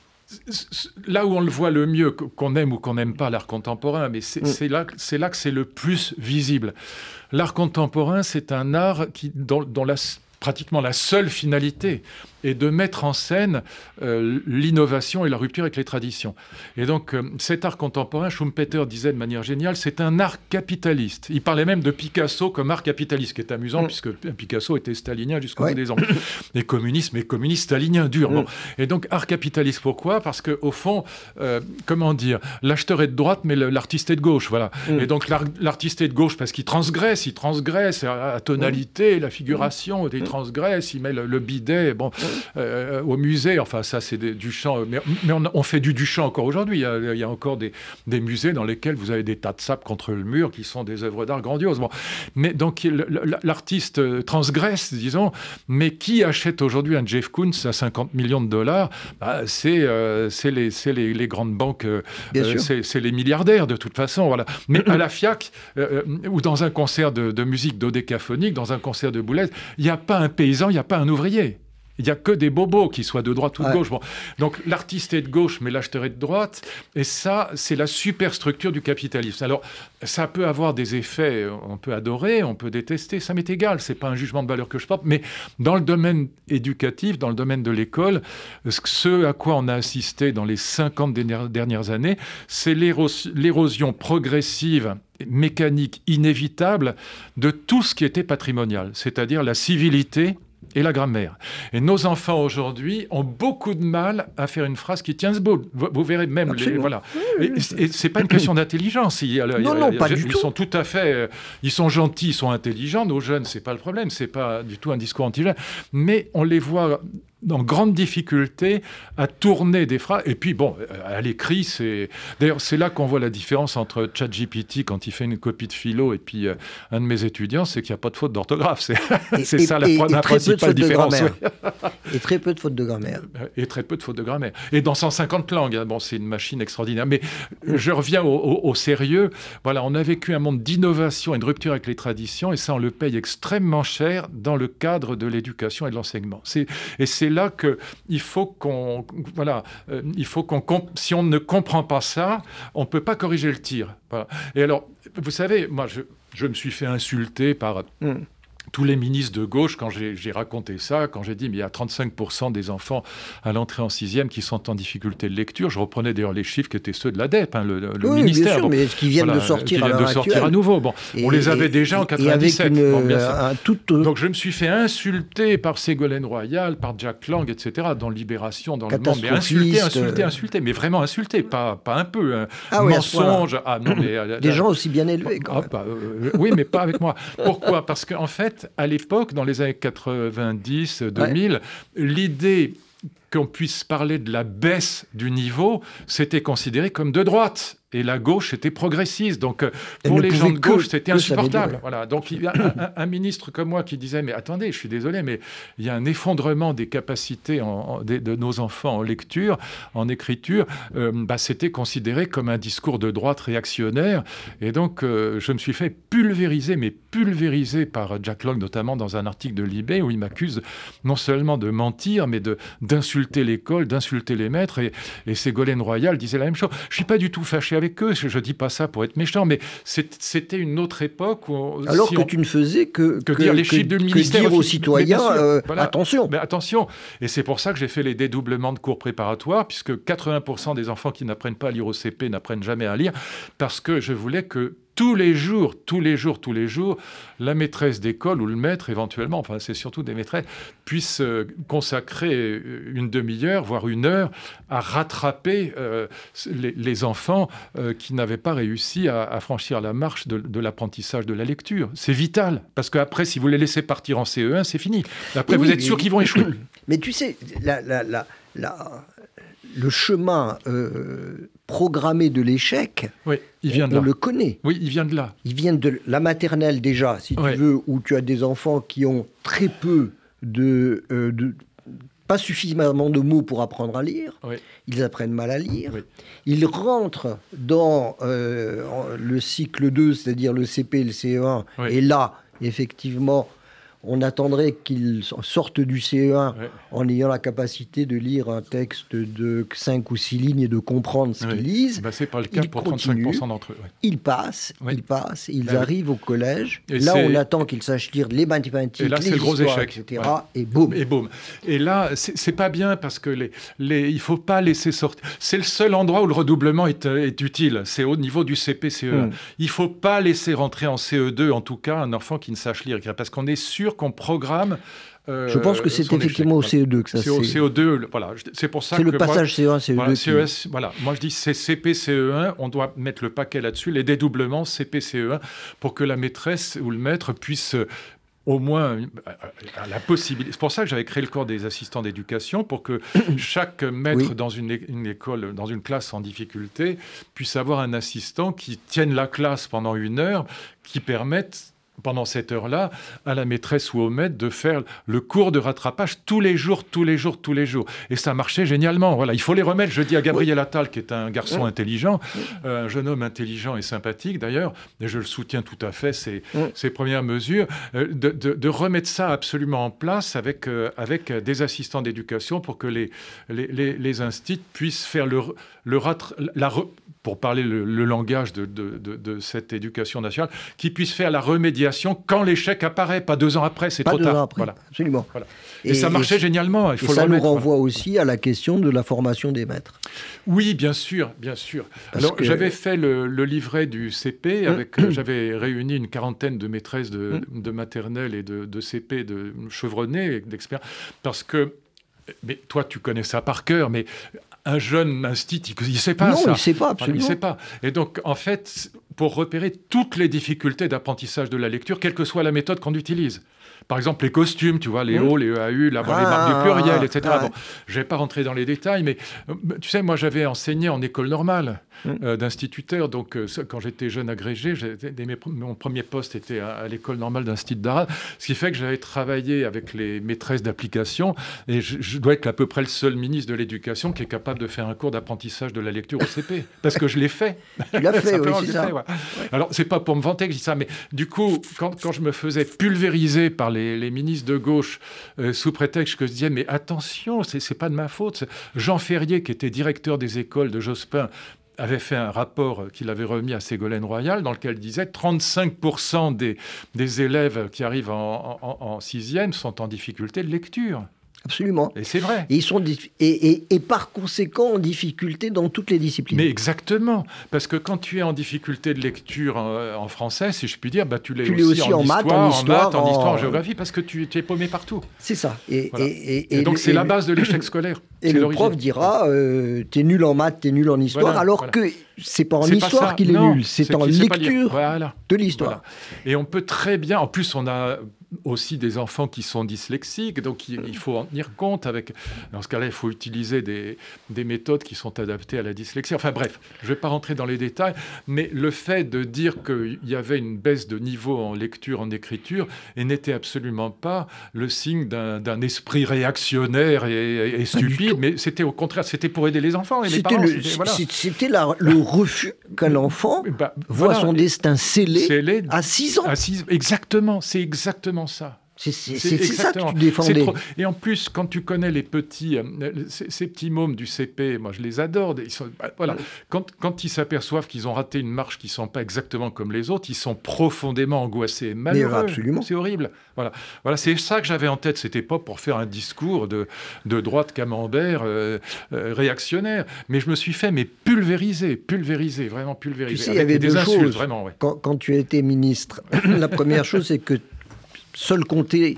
là où on le voit le mieux, qu'on aime ou qu'on n'aime pas l'art contemporain, mais c'est mm. là, là que c'est le plus visible. L'art contemporain, c'est un art qui, dont, la pratiquement la seule finalité et de mettre en scène euh, l'innovation et la rupture avec les traditions. Et donc, euh, cet art contemporain, Schumpeter disait de manière géniale, c'est un art capitaliste. Il parlait même de Picasso comme art capitaliste, ce qui est amusant, mm. puisque Picasso était stalinien jusqu'au bout des ans. Et communiste, mais communiste stalinien dur. Mm. Et donc, art capitaliste, pourquoi? Parce qu'au fond, euh, comment dire, l'acheteur est de droite, mais l'artiste est de gauche. Voilà. Mm. Et donc, l'artiste est de gauche parce qu'il transgresse, il transgresse la tonalité, la figuration, il transgresse, il met le, le bidet. Bon, euh, au musée. Enfin, ça, c'est du chant. Mais, on, fait du Duchamp encore aujourd'hui. Il, y a encore des, musées dans lesquels vous avez des tas de sable contre le mur qui sont des œuvres d'art grandioses. Bon. Mais donc, l'artiste euh, transgresse, disons. Mais qui achète aujourd'hui un Jeff Koons à 50 millions de dollars bah, C'est euh, les, les, les, grandes banques, c'est les milliardaires de toute façon. Voilà. Mais à la FIAC, ou dans un concert de, de musique dodécaphonique, dans un concert de boulettes, il n'y a pas un paysan, il n'y a pas un ouvrier. Il n'y a que des bobos qui soient de droite ou de gauche. Donc l'artiste est de gauche, mais l'acheteur est de droite. Et ça, c'est la superstructure du capitalisme. Alors, ça peut avoir des effets, on peut adorer, on peut détester, ça m'est égal, c'est pas un jugement de valeur que je porte. Mais dans le domaine éducatif, dans le domaine de l'école, ce à quoi on a assisté dans les 50 dernières années, c'est l'érosion progressive mécanique inévitable de tout ce qui était patrimonial, c'est-à-dire la civilité, et la grammaire. Et nos enfants aujourd'hui ont beaucoup de mal à faire une phrase qui tient ce bout. Vous, verrez même les, voilà. Et, et c'est pas une question d'intelligence. non, non, pas du tout. Ils sont tout à fait, euh, ils sont gentils, ils sont intelligents. Nos jeunes, c'est pas le problème. C'est pas du tout un discours anti-jeune. Mais on les voit en grande difficulté à tourner des phrases. Et puis, bon, à l'écrit, c'est. D'ailleurs, c'est là qu'on voit la différence entre ChatGPT quand il fait une copie de philo et puis euh, un de mes étudiants, c'est qu'il n'y a pas de faute d'orthographe. C'est ça la, la principale différence. et très peu de fautes de grammaire. Et très peu de fautes de grammaire. Et dans 150 langues. Hein. Bon, c'est une machine extraordinaire. Mais je reviens au, sérieux. Voilà, on a vécu un monde d'innovation et de rupture avec les traditions, et ça, on le paye extrêmement cher dans le cadre de l'éducation et de l'enseignement. Et c'est là qu'il faut qu'on, voilà, euh, il faut qu'on, si on ne comprend pas ça, on peut pas corriger le tir. Et alors, vous savez, moi, je, je me suis fait insulter par. Hmm tous les ministres de gauche, quand j'ai raconté ça, quand j'ai dit mais il y a 35% des enfants à l'entrée en sixième qui sont en difficulté de lecture, je reprenais d'ailleurs les chiffres qui étaient ceux de l'ADEP, hein, le, le oui, ministère. Bien sûr, mais qui viennent de sortir, à, de sortir à nouveau. Bon, on les avait déjà en 97. Euh, Donc je me suis fait insulter par Ségolène Royal, par Jack Lang, etc. dans Libération, dans le Monde, mais insulter, insulter, euh. insulter, mais vraiment insulter, pas, pas un peu. Un ah mensonge. Ah, non, mais, euh, des gens aussi bien élevés. Quand ah, bah, oui, mais pas avec moi. Pourquoi? Parce qu'en fait, à l'époque, dans les années 90, 2000, l'idée qu'on puisse parler de la baisse du niveau, c'était considéré comme de droite et la gauche était progressiste. Donc euh, pour les gens de gauche, c'était insupportable. Voilà. Donc il y a un, ministre comme moi qui disait mais attendez, je suis désolé, mais il y a un effondrement des capacités de, nos enfants en lecture, en écriture. Euh, bah, c'était considéré comme un discours de droite réactionnaire. Et donc euh, je me suis fait pulvériser, mais pulvériser par Jack Long notamment dans un article de Libé où il m'accuse non seulement de mentir, mais de d'insulter l'école, d'insulter les maîtres. Et, et Ségolène Royal disait la même chose. Je suis pas du tout fâché avec Je ne dis pas ça pour être méchant, mais c'était une autre époque. Où, Alors que tu ne faisais que, que, dire les chiffres du ministère. dire aux citoyens, euh, attention. Mais attention. Et c'est pour ça que j'ai fait les dédoublements de cours préparatoires, puisque 80% des enfants qui n'apprennent pas à lire au CP n'apprennent jamais à lire, parce que je voulais que tous les jours, tous les jours, tous les jours, la maîtresse d'école ou le maître éventuellement, enfin c'est surtout des maîtresses, puissent euh, consacrer euh, une demi-heure, voire une heure, à rattraper euh, les, enfants qui n'avaient pas réussi à, franchir la marche de, l'apprentissage de la lecture. C'est vital, parce qu'après, si vous les laissez partir en CE1, c'est fini. Après, vous êtes sûr qu'ils vont échouer. Mais tu sais, la, le chemin programmé de l'échec, oui, il vient de on le connaît. Oui, il vient de là. Il vient de la maternelle déjà, si tu veux, où tu as des enfants qui ont très peu de, euh, de pas suffisamment de mots pour apprendre à lire. Ils apprennent mal à lire. Ils rentrent dans euh, le cycle 2, c'est-à-dire le CP, le CE1. Et là, effectivement, on attendrait qu'ils sortent du CE1 en ayant la capacité de lire un texte de 5 ou 6 lignes et de comprendre ce qu'ils lisent. Ben, c'est pas le cas pour 35% d'entre eux. Ils passent, ils passent, ils ben arrivent au collège. là, on attend qu'ils sachent lire les mathématiques, et là, les le gros échec. etc. Et boum. Et boum. Et là, c'est pas bien parce que les, les, il faut pas laisser sortir. C'est le seul endroit où le redoublement est, est utile. C'est au niveau du CP, CE1. Hmm. Il faut pas laisser rentrer en CE2, en tout cas, un enfant qui ne sache lire, parce qu'on est sûr qu'on programme. Euh, je pense que c'est effectivement au CE2 que ça c'est. au CE2, voilà. C'est pour ça que. C'est le passage CE1, CE2. Voilà, CES, voilà. Moi, je dis c'est CP, CE1. On doit mettre le paquet là-dessus, les dédoublements CP, CE1, pour que la maîtresse ou le maître puisse au moins la possibilité. C'est pour ça que j'avais créé le corps des assistants d'éducation pour que chaque maître dans une, une, école, dans une classe en difficulté, puisse avoir un assistant qui tienne la classe pendant une heure, qui permette pendant cette heure-là, à la maîtresse ou au maître de faire le cours de rattrapage tous les jours, tous les jours, tous les jours. Et ça marchait génialement. Voilà, il faut les remettre. Je dis à Gabriel Attal, qui est un garçon intelligent, euh, un jeune homme intelligent et sympathique d'ailleurs, et je le soutiens tout à fait, ses, ses premières mesures, euh, de, de, remettre ça absolument en place avec, euh, avec des assistants d'éducation pour que les, les, les, les instituts puissent faire le, le la, pour parler le, langage de, de, de, cette éducation nationale, qui puissent faire la remédiation quand l'échec apparaît, pas deux ans après, c'est trop tard. Après, voilà. Absolument. Et, ça marchait génialement. Il faut et ça nous renvoie aussi à la question de la formation des maîtres. Oui, bien sûr, bien sûr. Alors, j'avais fait le, livret du CP, avec, euh, j'avais réuni une quarantaine de maîtresses de, mm. maternelle et de, de CP de chevronnés, d'experts, parce que mais toi, tu connais ça par cœur, mais un jeune institut, il ne sait pas non, ça. il ne sait pas, absolument. il sait pas. Et donc, en fait, pour repérer toutes les difficultés d'apprentissage de la lecture, quelle que soit la méthode qu'on utilise. Par exemple, les costumes, tu vois, les O, les EAU, la, les marques du pluriel, etc. Bon, je ne vais pas rentrer dans les détails, mais euh, tu sais, moi, j'avais enseigné en école normale mm. euh, d'instituteur. Donc, euh, quand j'étais jeune agrégé, mon premier poste était à, l'école normale d'institut d'art, ce qui fait que j'avais travaillé avec les maîtresses d'application. Et je, dois être à peu près le seul ministre de l'Éducation qui est capable de faire un cours d'apprentissage de la lecture au CP. parce que je l'ai fait. Tu l'as fait, oui, c'est ça. Alors, c'est pas pour me vanter que je dis ça, mais du coup, quand, quand je me faisais pulvériser par les, ministres de gauche euh, sous prétexte que je disais mais attention, c'est pas de ma faute. Jean Ferrier, qui était directeur des écoles de Jospin, avait fait un rapport qu'il avait remis à Ségolène Royal dans lequel il disait 35% des, des élèves qui arrivent en, en sixième sont en difficulté de lecture. Absolument. Et c'est vrai. Et, ils sont et, et, par conséquent en difficulté dans toutes les disciplines. Mais exactement. Parce que quand tu es en difficulté de lecture en, français, si je puis dire, bah, tu l'es aussi, en, maths, en, histoire, en, histoire, en géographie, parce que tu, es paumé partout. C'est ça. Et, donc c'est la base de l'échec scolaire. Et le prof dira, euh, t'es nul en maths, t'es nul en histoire, alors que c'est pas en histoire qu'il est nul, c'est en lecture de l'histoire. Et on peut très bien, en plus on a aussi des enfants qui sont dyslexiques, donc il, faut en tenir compte. Avec, dans ce cas-là, il faut utiliser des, des, méthodes qui sont adaptées à la dyslexie. Enfin bref, je ne vais pas rentrer dans les détails, mais le fait de dire qu'il y avait une baisse de niveau en lecture, en écriture, et n'était absolument pas le signe d'un esprit réactionnaire et, stupide, mais c'était au contraire, c'était pour aider les enfants et les parents. C'était le refus qu'un enfant bah, voit son destin scellé, à 6 ans. À exactement, c'est exactement ça. C'est ça que tu défendais. Et en plus, quand tu connais les petits, euh, ces, petits mômes du CP, moi je les adore. Ils sont, bah, voilà. quand, quand ils s'aperçoivent qu'ils ont raté une marche qui ne sont pas exactement comme les autres, ils sont profondément angoissés, malheureux. absolument. C'est horrible. Voilà, voilà c'est ça que j'avais en tête. C'était pas pour faire un discours de, de droite camembert euh, euh, réactionnaire, mais je me suis fait mais pulvériser, pulvériser, vraiment pulvériser. Tu sais, il y avait des insultes, vraiment. Quand, quand tu étais ministre, la première chose c'est que seul compter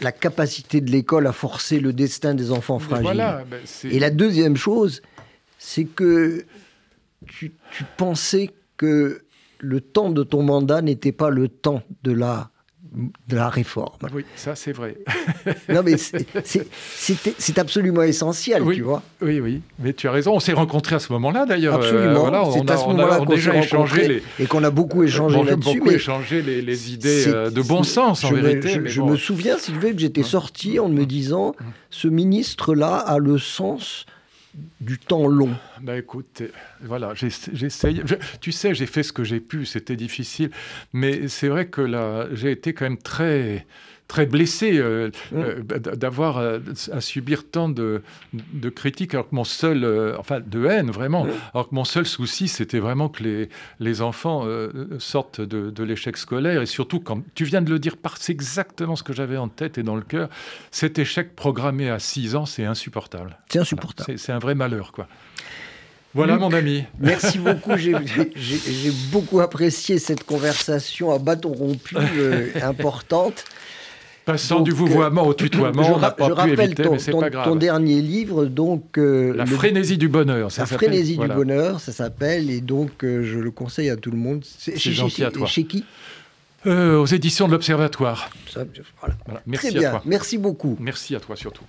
la, capacité de l'école à forcer le destin des enfants fragiles. Ben, et la deuxième chose, c'est que tu, tu, pensais que le temps de ton mandat n'était pas le temps de la de la réforme. Oui, ça c'est vrai. non mais c'est absolument essentiel, oui, tu vois. Oui, oui, mais tu as raison. On s'est rencontrés à ce moment-là d'ailleurs. Absolument. Euh, c'est à ce moment-là qu'on s'est rencontrés les... et qu'on a beaucoup échangé là-dessus. Beaucoup échangé les, les idées euh, de bon sens en vérité. je, me souviens, Sylvain, que j'étais sorti en me disant, ce ministre-là a le sens du temps long Ben écoute, voilà, j'essaye. Tu sais, j'ai fait ce que j'ai pu, c'était difficile, mais c'est vrai que là, j'ai été quand même très très blessé euh, mm. euh, d'avoir euh, à subir tant de, de, critiques, alors que mon seul, enfin de haine vraiment, mm. alors que mon seul souci, c'était vraiment que les, les enfants sortent de, de l'échec scolaire, et surtout quand tu viens de le dire, c'est exactement ce que j'avais en tête et dans le cœur, cet échec programmé à 6 ans, c'est insupportable. C'est insupportable. c'est un vrai malheur, quoi. Voilà mon ami. Merci beaucoup. J'ai beaucoup apprécié cette conversation à bâton rompu importante. Passant du vouvoiement au tutoiement, on n'a pas pu éviter, mais c'est pas grave. Ton dernier livre, donc... Euh, la frénésie du bonheur, ça La frénésie du bonheur, ça s'appelle, et donc euh, je le conseille à tout le monde. C'est gentil à toi. Chez qui? Euh, Aux éditions de l'Observatoire. Voilà. Merci Très bien, à toi. merci beaucoup. Merci à toi surtout.